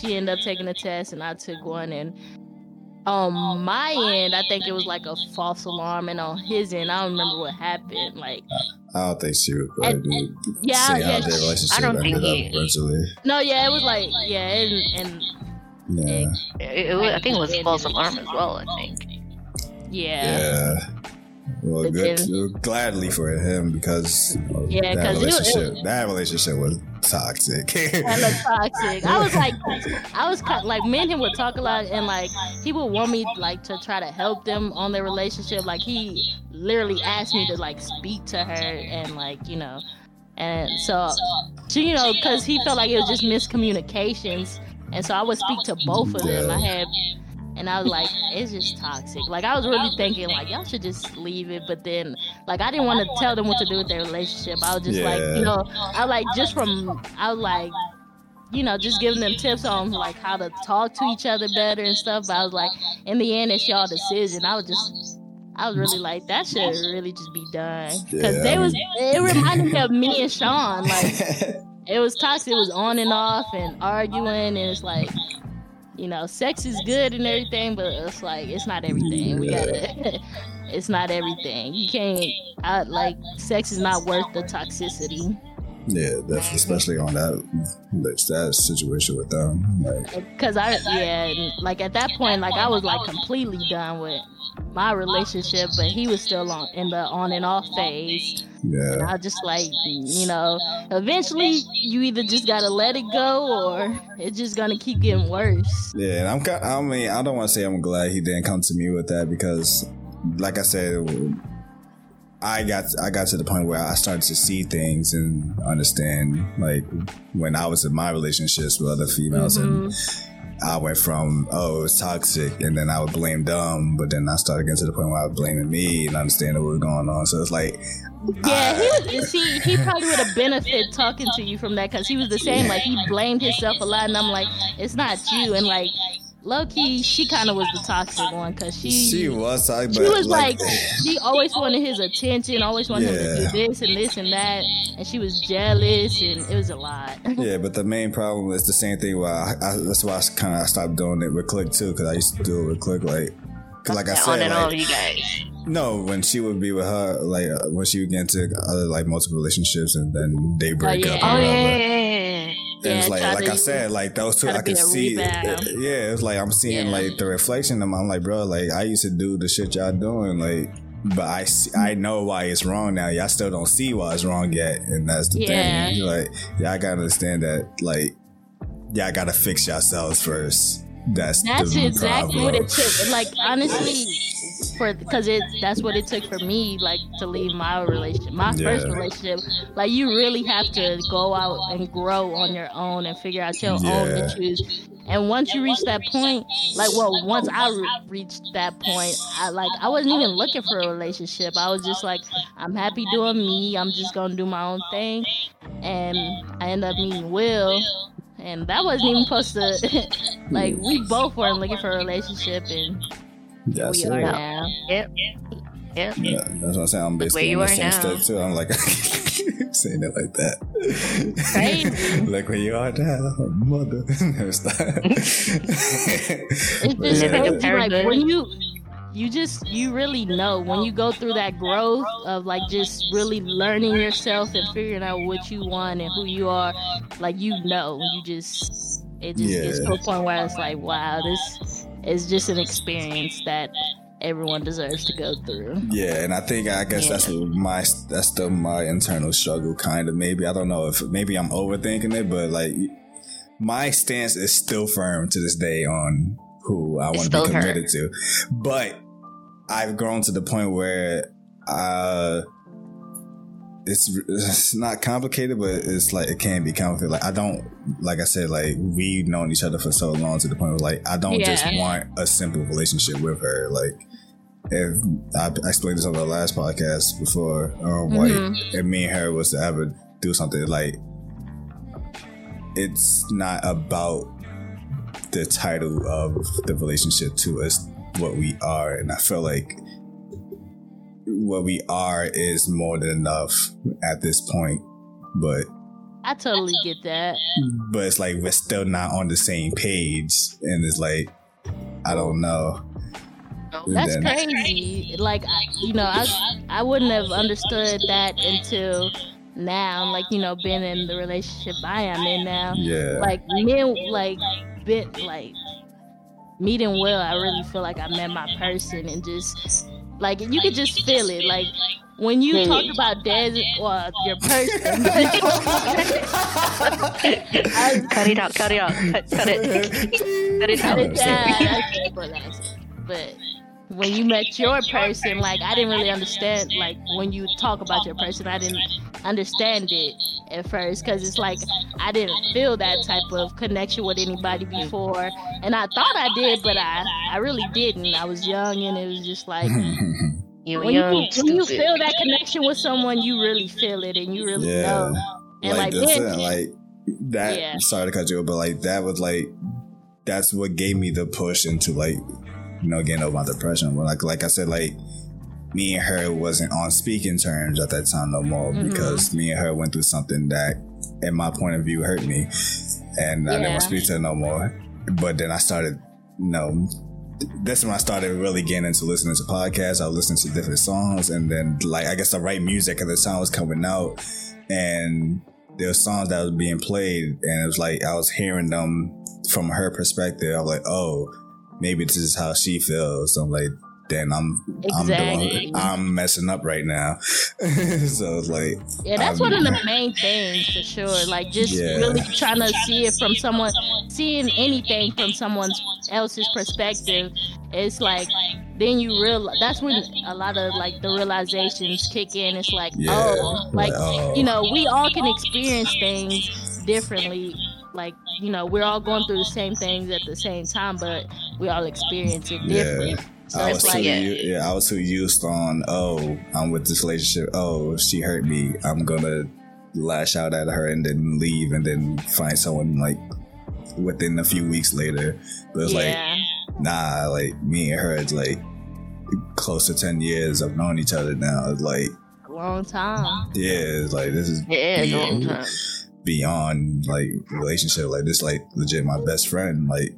she ended up taking a test, and I took one, and on my end, I think it was like a false alarm, and on his end, I don't remember what happened. Like, I don't think she would probably yeah, see yeah, how their relationship I don't think ended he- up eventually. no, yeah, it was like, yeah, and, and Yeah. It, it was, I think it was false alarm as well. I think. yeah, Yeah. Well, good. gladly for him because you know, Yeah, that 'cause it- it- relationship, that relationship was toxic. hella toxic. I was like, I was kind like, me and him would talk a lot, and like, he would want me like to try to help them on their relationship. Like, he literally asked me to like speak to her, and like, you know, and so, so you know, because he felt like it was just miscommunications, and so I would speak to both of them. I had. And I was like, it's just toxic. Like I was really thinking, like y'all should just leave it. But then, like I didn't want to tell them what to do with their relationship. I was just like, you know, I like just from I was like, you know, just giving them tips on like how to talk to each other better and stuff. But I was like, in the end, it's y'all decision. I was just, I was really like, that should really just be done because Yeah, they was. It reminded me of me and Sean. Like (laughs) it was toxic. It was on and off and arguing, and it's like, you know, sex is good and everything, but it's like it's not everything. We gotta. (laughs) it's not everything. You can't. I, like sex is not worth the toxicity. Yeah, definitely, especially on that that situation with them. Like, Cause I yeah, like at that point, like I was like completely done with my relationship, but he was still on in the on and off phase. Yeah, and I just like you know, eventually you either just gotta let it go or it's just gonna keep getting worse. Yeah, and I'm I mean I don't want to say I'm glad he didn't come to me with that because, like I said I got I got to the point where I started to see things and understand like when I was in my relationships with other females mm-hmm. and I went from oh it was toxic and then I would blame them but then I started getting to the point where I was blaming me and understanding what was going on so it's like yeah, he was. See, he probably would have benefited talking to you from that because he was the same. Like he blamed himself a lot, and I'm like, it's not you. And like low key, she kind of was the toxic one because she she was toxic. She was like, like, she always wanted his attention, always wanted yeah. him to do this and this and that, and she was jealous, and it was a lot. (laughs) yeah, but the main problem is the same thing. Why I, I, that's why I kind of stopped doing it with Click too, because I used to do it with Click like. Cause like I said, on and like, all you guys. No, when she would be with her, like uh, when she would get into other like multiple relationships, and then they break oh, yeah. up. Oh yeah, yeah, yeah, and it's like, like I said, like those two, I can see. It, yeah, it's like I'm seeing yeah. like the reflection of them. I'm like, bro, like I used to do the shit y'all doing, like, but I see, I know why it's wrong now. Y'all still don't see why it's wrong yet, and that's the yeah. thing. Like, y'all gotta understand that, like, y'all gotta fix yourselves first. That's that's exactly problem. what it took. Like honestly, for because it that's what it took for me like to leave my relationship my yeah. first relationship. Like you really have to go out and grow on your own and figure out your yeah. own issues. And once you reach that point like well once i re- reached that point i like i wasn't even looking for a relationship. I was just like i'm happy doing me. I'm just gonna do my own thing. And i ended up meeting will. And that wasn't even supposed to (laughs) like we both weren't looking for a relationship and that's we it. are now. Yep. Yep. Yeah, that's what I'm saying. I'm basically in the same step too. I'm like (laughs) saying it like that. Crazy. (laughs) like where you are now, mother. (laughs) Never stop. it's just yeah. Like when you you just you really know when you go through that growth of like just really learning yourself and figuring out what you want and who you are like you know you just it just yeah. gets to a point where it's like wow this it's just an experience that everyone deserves to go through. Yeah, and I think I guess yeah. that's my that's the my internal struggle kind of maybe I don't know if maybe I'm overthinking it, but like my stance is still firm to this day on who I want to be committed to. But I've grown to the point where uh it's it's not complicated, but it's like it can be complicated. Like I don't, like I said, like we've known each other for so long to the point where like I don't yeah. just want a simple relationship with her. Like if I, explained this on the last podcast before, um, mm-hmm. like if me and her was to ever do something, like it's not about the title of the relationship to us what we are, and I feel like what we are is more than enough at this point. But I totally get that. But it's like we're still not on the same page, and it's like I don't know. That's then, crazy. Like you know, I I wouldn't have understood that until now. Like you know, being in the relationship I am in now. Yeah. Like men, like bit like meeting Will. I really feel like I met my person and just like you could just feel it. Like when you talk about Des or your person. (laughs) cut it out. Cut it out. Cut, cut it. cut it out. Yeah, (laughs) but when you met your person, like I didn't really understand. Like when you talk about your person, I didn't understand it at first because it's like I didn't feel that type of connection with anybody before, and I thought I did, but I I really didn't. I was young, and it was just like. You when, young, you, when you feel that connection with someone, you really feel it, and you really yeah. know. And like, like, then, like that. Yeah. Sorry to cut you off, but like that was like that's what gave me the push into like you know getting over my depression. But like like I said, like me and her wasn't on speaking terms at that time no more mm-hmm. because me and her went through something that, in my point of view, hurt me, and yeah. I didn't want to speak to her no more. but then I started, you know, that's when I started really getting into listening to podcasts. I was listening to different songs, and then like I guess the right music at the time was coming out, and there were songs that was being played, and it was like I was hearing them from her perspective. I was like, oh, maybe this is how she feels. I'm like, then I'm Exactly. I'm doing, I'm messing up right now. (laughs) so it's like Yeah, that's I'm- one of the main things for sure. Like just Yeah. really trying to see it from someone, seeing anything from someone else's perspective. It's like then you realize that's when a lot of like the realizations kick in. It's like Yeah. oh, like oh. you know, we all can experience things differently. Like you know, we're all going through the same things at the same time, but we all experience it Yeah. different. So I was it's too like Yeah. u- yeah, I was too used on oh, I'm with this relationship. Oh, she hurt me. I'm gonna lash out at her and then leave and then find someone like within a few weeks later. But it's like nah, like me and her it's like close to ten years of knowing each other now. It's like a long time. yeah, it's like this is Yeah, it's long time. Beyond like relationship. Like this like legit my best friend. Like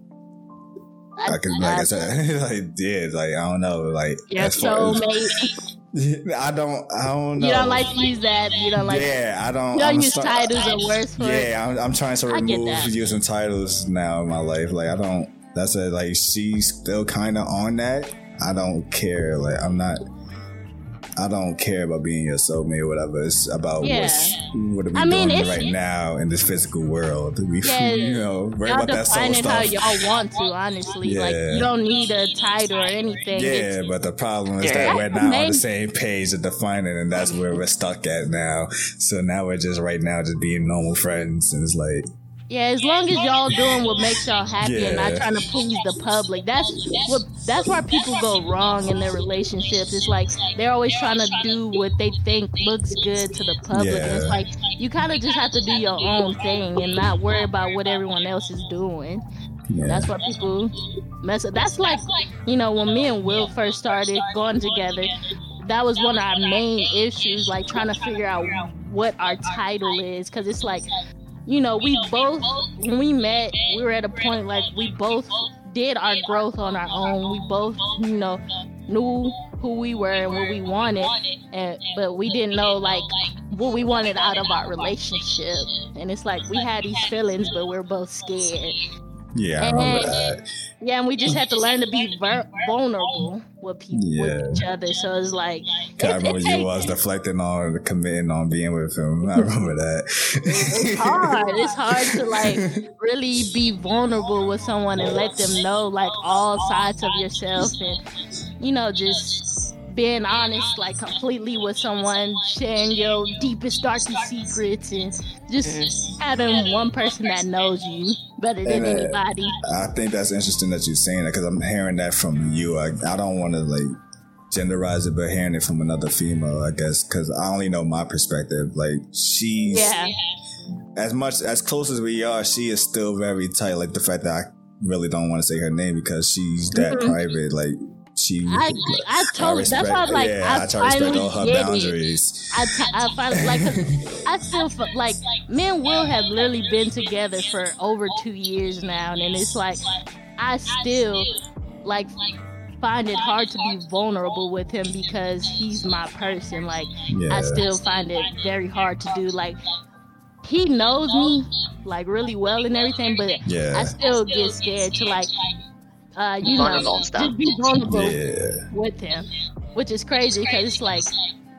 I can, like I said (laughs) like yeah, like I don't know, like Your soulmate. (laughs) I don't. I don't know. You don't like to use that. You don't like. yeah, I don't. You don't I'm use sta- titles or words for it. Yeah, I'm, I'm trying to remove using titles now in my life. Like I don't. That's a like she's still kind of on that. I don't care. Like I'm not. I don't care about being your soulmate or whatever. It's about Yeah. what's what are we I mean, doing right now in this physical world. We, (laughs) Yeah, you know, worry about that soul stuff. y'all want to. Honestly, like Yeah. you don't need a title or anything. Yeah, It's- but the problem is that we're not on the same page to define it, and that's where we're stuck at now. So now we're just right now just being normal friends, and it's like, yeah, as long as y'all doing what makes y'all happy and not trying to please the public. That's what. That's where people go wrong in their relationships. It's like they're always trying to do what they think looks good to the public. And it's like you kind of just have to do your own thing and not worry about what everyone else is doing. yeah, That's what people mess up. That's like, you know, when me and Will first started going together, that was one of our main issues, like trying to figure out what our title is. Because it's like, you know, we both, when we met, we were at a point like we both did our growth on our own. We both, you know, knew who we were and what we wanted, and but we didn't know like what we wanted out of our relationship. And it's like we had these feelings, but we're both scared. Yeah, I remember And- that. Yeah, and we just had to learn to be ver- vulnerable with people, Yeah. with each other. So it's like, I it- it remember you was deflecting on committing on being with him. I remember that. it's hard. It's hard to like really be vulnerable with someone and let them know like all sides of yourself and you know just being honest like completely with someone sharing your deepest darkest secrets and just having one person that knows you better than And, uh, anybody I think that's interesting that you're saying that because I'm hearing that from you. I, I don't want to like genderize it, but hearing it from another female, I guess, because I only know my perspective. Like she's yeah as much as close as we are, she is still very tight. Like the fact that I really don't want to say her name because she's that Mhm. private. Like she, I, I totally. That's why I'm like, yeah, I, I try to respect all her it. boundaries. I, t- I finally like. I still like. Me and Will have literally been together for over two years now, and it's like I still like find it hard to be vulnerable with him because he's my person. Like Yeah, I still find it very hard to do. Like he knows me like really well and everything, but yeah, I still get scared to like. Uh, you Vulnerable know, just be vulnerable yeah, with him, which is crazy because it's like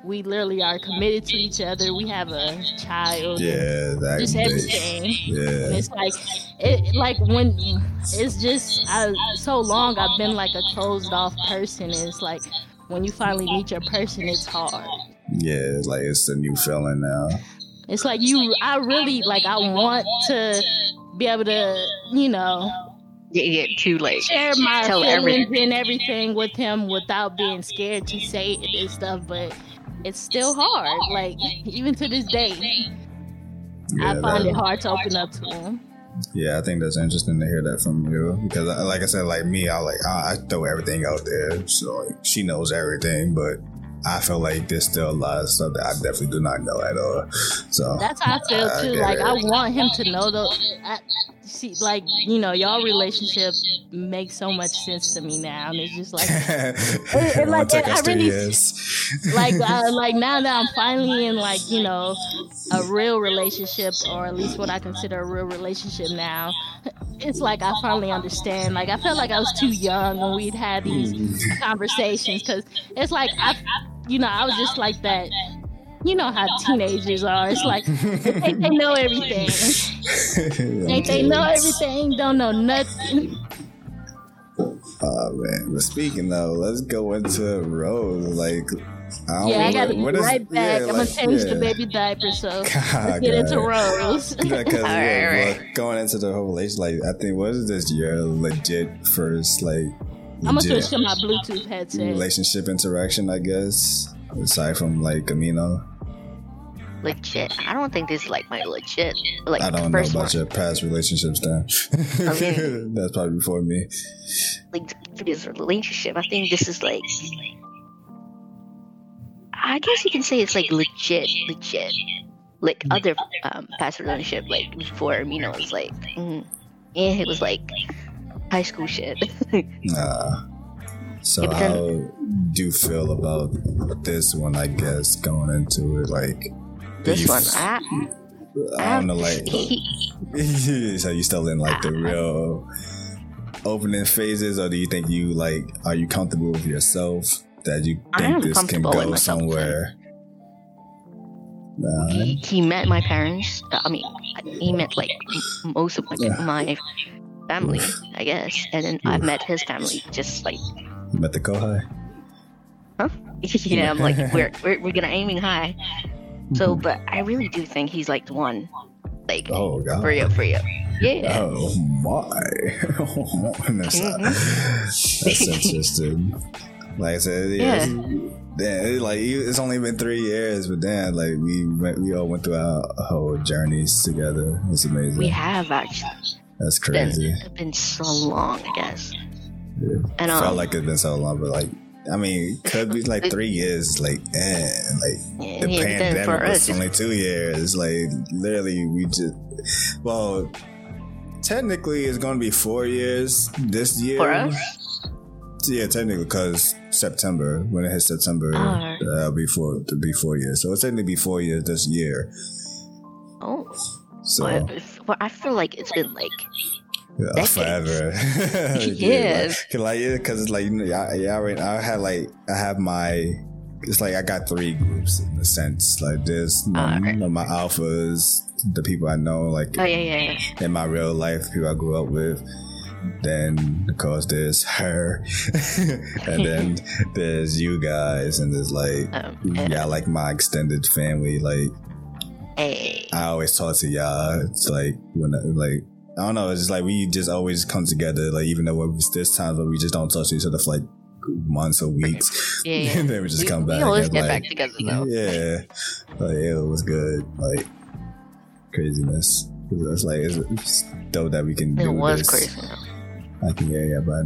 we literally are committed to each other. We have a child, yeah. That, just everything. And Yeah, it's like it like when it's just I, so long I've been like a closed off person. And it's like when you finally meet your person, it's hard. yeah. Like it's a new feeling now. It's like you. I really like. I want to be able to, you know, Yeah, yeah, too late. share my Tell feelings everything. and everything with him without being scared to say it and stuff. But it's still hard. Like even to this day, Yeah, I find that- it hard to open up to him. Yeah, I think that's interesting to hear that from you because, I- like I said, like me, I like I, I throw everything out there, so like she knows everything, but I feel like there's still a lot of stuff that I definitely do not know at all. So That's how I feel I too. get Like it. I want him to know though. I, see, like you know, y'all relationship makes so much sense to me now, and it's just like, (laughs) it, it like took I really- like, uh, (laughs) like now that I'm finally in like you know a real relationship, or at least what I consider a real relationship now. It's like I finally understand. Like I felt like I was too young when we'd had these conversations because it's like I, you know, I was just like that. You know how teenagers are. It's like they they know (laughs) everything. (laughs) Think they know everything, don't know nothing. Oh man! But speaking though, let's go into Rose. Like, I don't Yeah, I gotta be what is- right back. yeah, I'm gonna like, change the baby diaper, so God, (laughs) let's get into God. Rose. Because Alright, yeah, alright. well, going into the whole relation, like I think what is this your legit first like I'm gonna switch to my Bluetooth headset. relationship interaction, I guess. Aside from like Camino, legit. I don't think this is like my legit. Like I don't know about one. your past relationships. Then mean- (laughs) that's probably before me. like for this relationship. I think this is like I guess you can say it's like legit, legit. Like other um, past relationship, like before, you know, it was like, mm, yeah, it was like high school shit. (laughs) Nah. So Yeah, then- how do you feel about this one? I guess going into it, like this one, I, I don't know, like (laughs) so you still in like the (laughs) real opening phases, or do you think you like are you comfortable with yourself that you think this can go somewhere? Nah, he, he met my parents. uh, I mean, he met like most of my, my family, I guess, and then I've met his family. Just like, you met the Kohai. Huh? (laughs) yeah, I'm like, we're we're, we're gonna aiming high. So, but I really do think he's like the one. Like, Oh god. for you, for you. Yeah. Oh my! (laughs) Oh, my. that's, that's interesting. Like I said, yeah, it's- damn, it's like it's only been three years, but then like we went, we all went through our whole journeys together. It's amazing. We have actually. That's It's been, crazy. it's been so long, I guess. Yeah. And um, Felt like it's been so long, but like I mean, could be like three years. Like, eh, like yeah, the yeah, pandemic was only two years. Like literally, we just well, technically, it's going to be four years this year. for us, Yeah, technically, because September, when it hits September, Alright. uh, it'll be four, it'll be four years. So it's technically be four years this year. oh, So but I feel like it's been like yeah, forever. (laughs) Yeah. like, cause like, yeah, cause it's like you know, yeah, yeah, I, I had like I have my. It's like I got three groups in a sense. Like there's you know, Alright. you know, my alphas, the people I know, like oh yeah, yeah, yeah. in my real life, people I grew up with. Then, of course, there's her, (laughs) and then (laughs) there's you guys, and there's like, Um, yeah, like my extended family. Like, Hey, I always talk to y'all. It's like when, I, like, I don't know. It's just like we just always come together. Like, even though there's times where we just don't talk to each other for like months or weeks, yeah, yeah. (laughs) and then we just we, come we back. always and, get like, back together though. (laughs) yeah, like it was good. Like craziness. It's like it's, it's dope that we can It do was this. crazy. I can hear you, but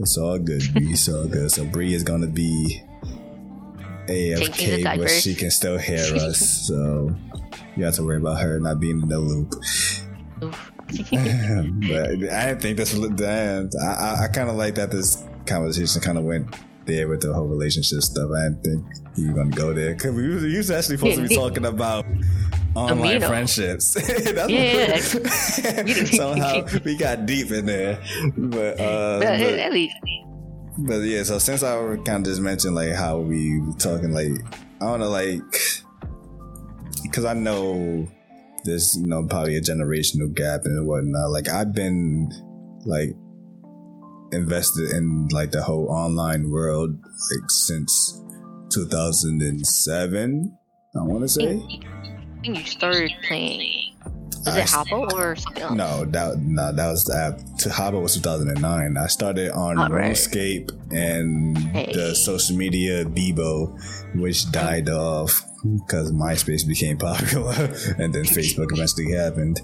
it's all good. Bree. It's all good. So Bree is gonna be AFK, but she can still hear us. (laughs) So you have to worry about her not being in the loop. Oof. (laughs) but I didn't think damn. I I, I kind of like that this conversation kind of went there with the whole relationship stuff. I didn't think we were gonna go there because we was, we was actually supposed to be talking about online Amino. friendships. (laughs) That's Yeah. what- (laughs) somehow we got deep in there, but uh, but but- at but yeah, so since I kind of just mentioned like how we were talking, like I don't know, like because I know there's you know probably a generational gap and whatnot. Like I've been like invested in like the whole online world like since 2007. I want to say I think you started playing. Was I it Habbo or something else? no, that no, that was the app. Tahaba was 2009. I started on Oh, right. RuneScape and Hey. the social media Bebo, which died off because MySpace became (laughs) popular, and then Facebook eventually happened.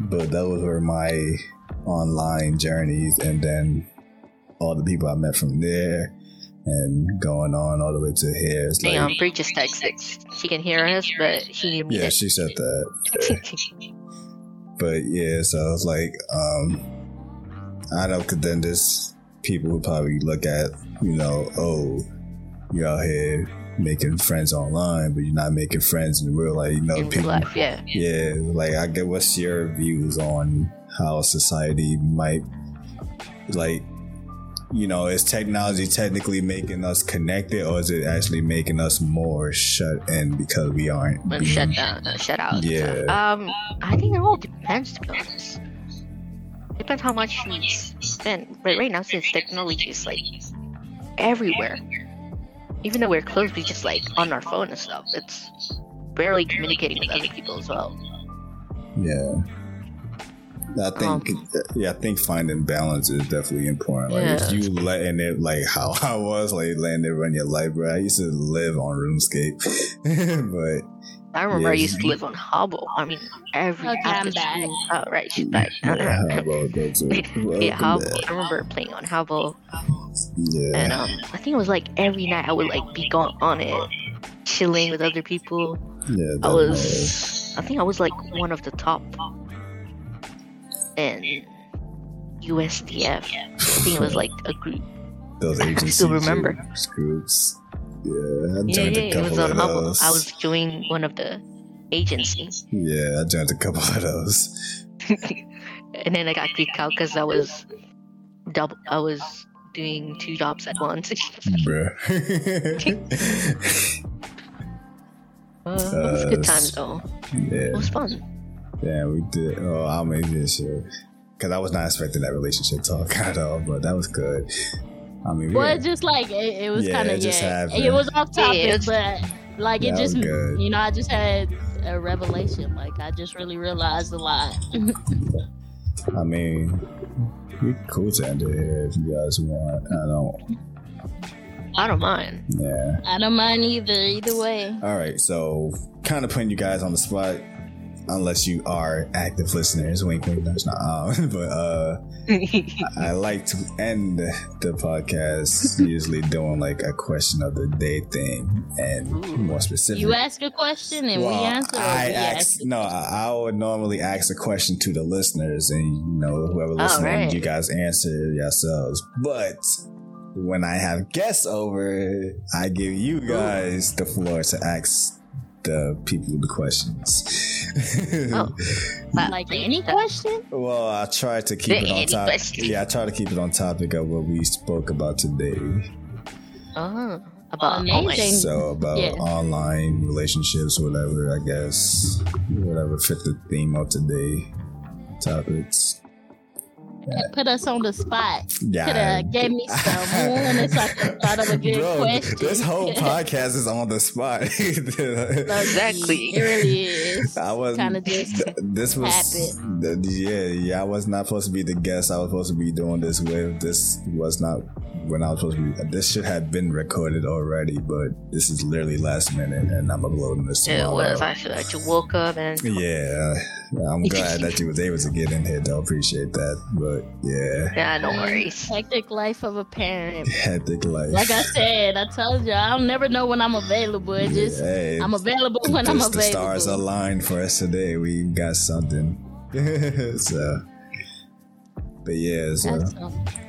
But those were my online journeys, and then all the people I met from there, and going on all the way to here. It's like, Damn, Bree just texted. She can hear us, but she yeah, she said that. (laughs) but yeah, so it's like, um, I know, cause then this people would probably look at, you know, oh, you out here making friends online, but you're not making friends in real life. You know, in people, life, yeah. yeah, like I get what's your views on how society might like you know, is technology technically making us connected or is it actually making us more shut in because we aren't being- shut down, uh, shut out. Yeah. Um, I think it all depends. To be honest, depends how much you spend. But right now, since technology is like everywhere, even though we're close, we just like on our phone and stuff. It's barely communicating with other people as well. Yeah. I think, Um, yeah, I think finding balance is definitely important. Like, if Yeah. you letting it, like how (laughs) I was, like letting it run your life, bro. I used to live on RuneScape, (laughs) but I remember I used to live on Habbo. I mean, every Okay, after I'm school. Oh, right, she's back. (laughs) yeah, how about yeah, Habbo. I remember playing on Habbo, Yeah, and um, I think it was like every night I would like be gone on it, chilling with other people. yeah. I definitely. was, I think I was like one of the top in USDF. I think it was (laughs) like a group. those (laughs) I still remember. Groups. Yeah, I joined yeah, a it couple was on of Habbo. those. I was doing one of the agencies, Yeah, I joined a couple of those. (laughs) and then I got kicked out because I was double. I was doing two jobs at once. (laughs) Bruh. (laughs) Uh, it was a good times though. yeah, It was fun. yeah, we did. Oh, I'll make this shit. Because I was not expecting that relationship talk at all, but that was good. I mean, we Well, had- it's just like it, it was Yeah, kind of yeah. happened. It was off Yeah, topic, it's- but like it just good. you know I just had a revelation. Like I just really realized a lot. I mean, we cool to end it here if you guys want. I don't. I don't mind. Yeah. I don't mind either. Either way. All right. So, kind of putting you guys on the spot, unless you are active listeners. Wink, wink. That's not. Um, (laughs) but uh, (laughs) I like to end the podcast usually doing like a question of the day thing, and more specific. You ask a question and we answer. I we ask no. I, I would normally ask a question to the listeners, and you know whoever listening, right. you guys answer yourselves. But when I have guests over, I give you guys the floor to ask the uh, people the questions. (laughs) Oh. Like any question. well, I try to keep it on Any topic. Yeah, I try to keep it on topic of what we spoke about today. Oh, about Amazing. online. So about Yeah. online relationships, whatever. I guess whatever fit the theme of today topics. Put us on the spot. Yeah. Could have gave me some warning so I could thought of a good Bro, question. this whole (laughs) podcast is on the spot. (laughs) Exactly. It really is. I was Kinda just this was th- yeah yeah I was not supposed to be the guest I was supposed to be doing this with this was not when I was supposed to be this should have been recorded already but this is literally last minute and I'm uploading this It tomorrow. I actually that you woke up and Yeah, I'm glad (laughs) that you was able to get in here. Though appreciate that, but yeah, yeah, no worries. Hectic life of a parent. hectic life. Like I said, I told you, I'll never know when I'm available. It just hey, I'm available when I'm just the stars aligned for us today. We got something. (laughs) so, but yeah, so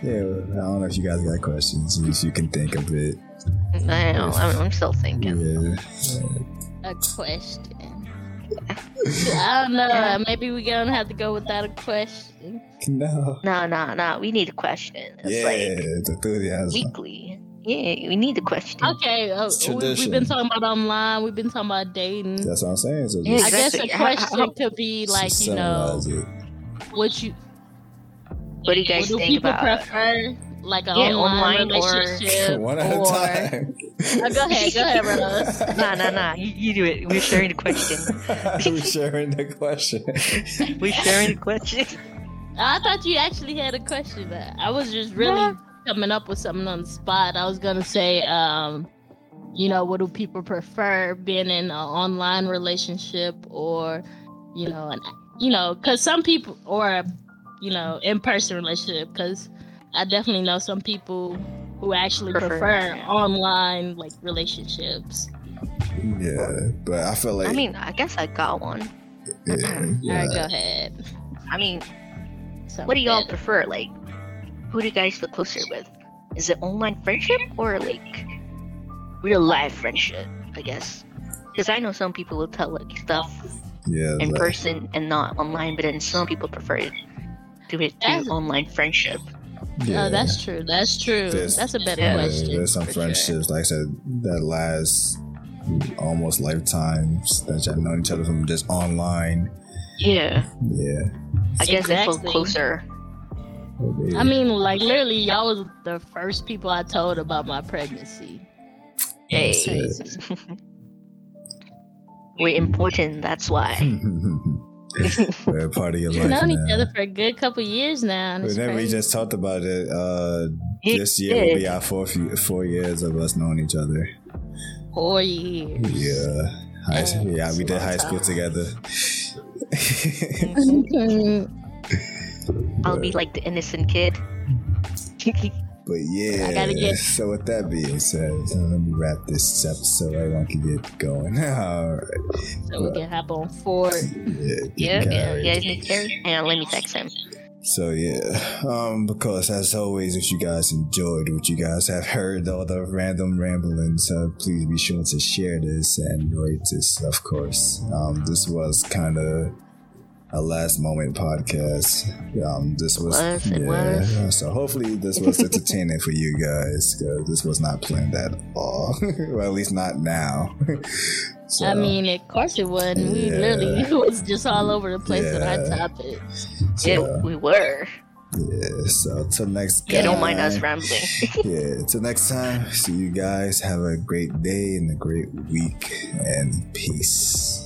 yeah, I don't know if you guys got questions. If you can think of it, I know. I'm, I'm still thinking. yeah. a question. I don't know. Maybe we're gonna have to go without a question. No, No, no, no. We need a question. It's yeah, like the enthusiasm. weekly. Yeah, we need a question. Okay, uh, we, we've been talking about online. We've been talking about dating. That's what I'm saying. So Yeah, I guess a exactly. How- question how- could be like, you know, it. what you What do you what guys do think people about? prefer, like an Yeah, online, online or- relationship, (laughs) One at a or time. Oh, (laughs) go ahead, go ahead, Rose. (laughs) Nah, nah, nah. You, you do it. We're sharing the question. We're sharing the question. We're sharing the question. I thought you actually had a question. But I was just really Yeah. coming up with something on the spot. I was gonna say, um, you know, what do people prefer, being in an online relationship or, you know, an, you know, because some people or, you know, in person relationship. Because I definitely know some people who actually Prefer, prefer, yeah. online like relationships. yeah, but I feel like I mean, I guess I got one. yeah All right, go ahead. I mean, Something what do y'all prefer? Like, who do you guys feel closer with? Is it online friendship or like real life friendship? I guess. Because I know some people will tell like stuff Yeah, in like- person and not online, but then some people prefer to do it That's- through online friendship. Oh, yeah. Oh, that's true. That's true. There's- That's a better Yeah, Yeah, question. there's some for sure. friendships, like I said, that last almost lifetimes that y'all known each other from just online. Yeah, Yeah. I guess they feel Exactly. closer. I mean, like literally, y'all was the first people I told about my pregnancy. Hey, That's (laughs) we're important. That's why. (laughs) We're a part of your We've life known now. each other for a good couple years now. And But then we just talked about it. Uh, Yeah, this year will be yeah. our fourth ye- four years of us knowing each other. four years. Yeah, high, Yeah, yeah, we did long high school time. together. Mhm. (laughs) (laughs) I'll be like the innocent kid. (laughs) But yeah, I gotta get- (laughs) so with that being said, so let me wrap this episode. Everyone can get going. (laughs) All right. so we can hop on forward. Yeah, yeah, yeah. guys? Hang on, let me text him. So yeah, um, because as always, if you guys enjoyed what you guys have heard, all the random ramblings, uh, please be sure to share this and rate this, of course. Um, this was kind of a last moment podcast. Um, this was, was, yeah. was. So hopefully this was entertaining for you guys because this was not planned at all. (laughs) well, at least not now. (laughs) so, I mean, of course it wasn't. We Yeah. literally (laughs) was just all over the place with our Yeah. topic. so, Yeah, we were. yeah. So till next. Yeah, don't mind us rambling. yeah, till next time, see you guys. Have a great day and a great week, and peace.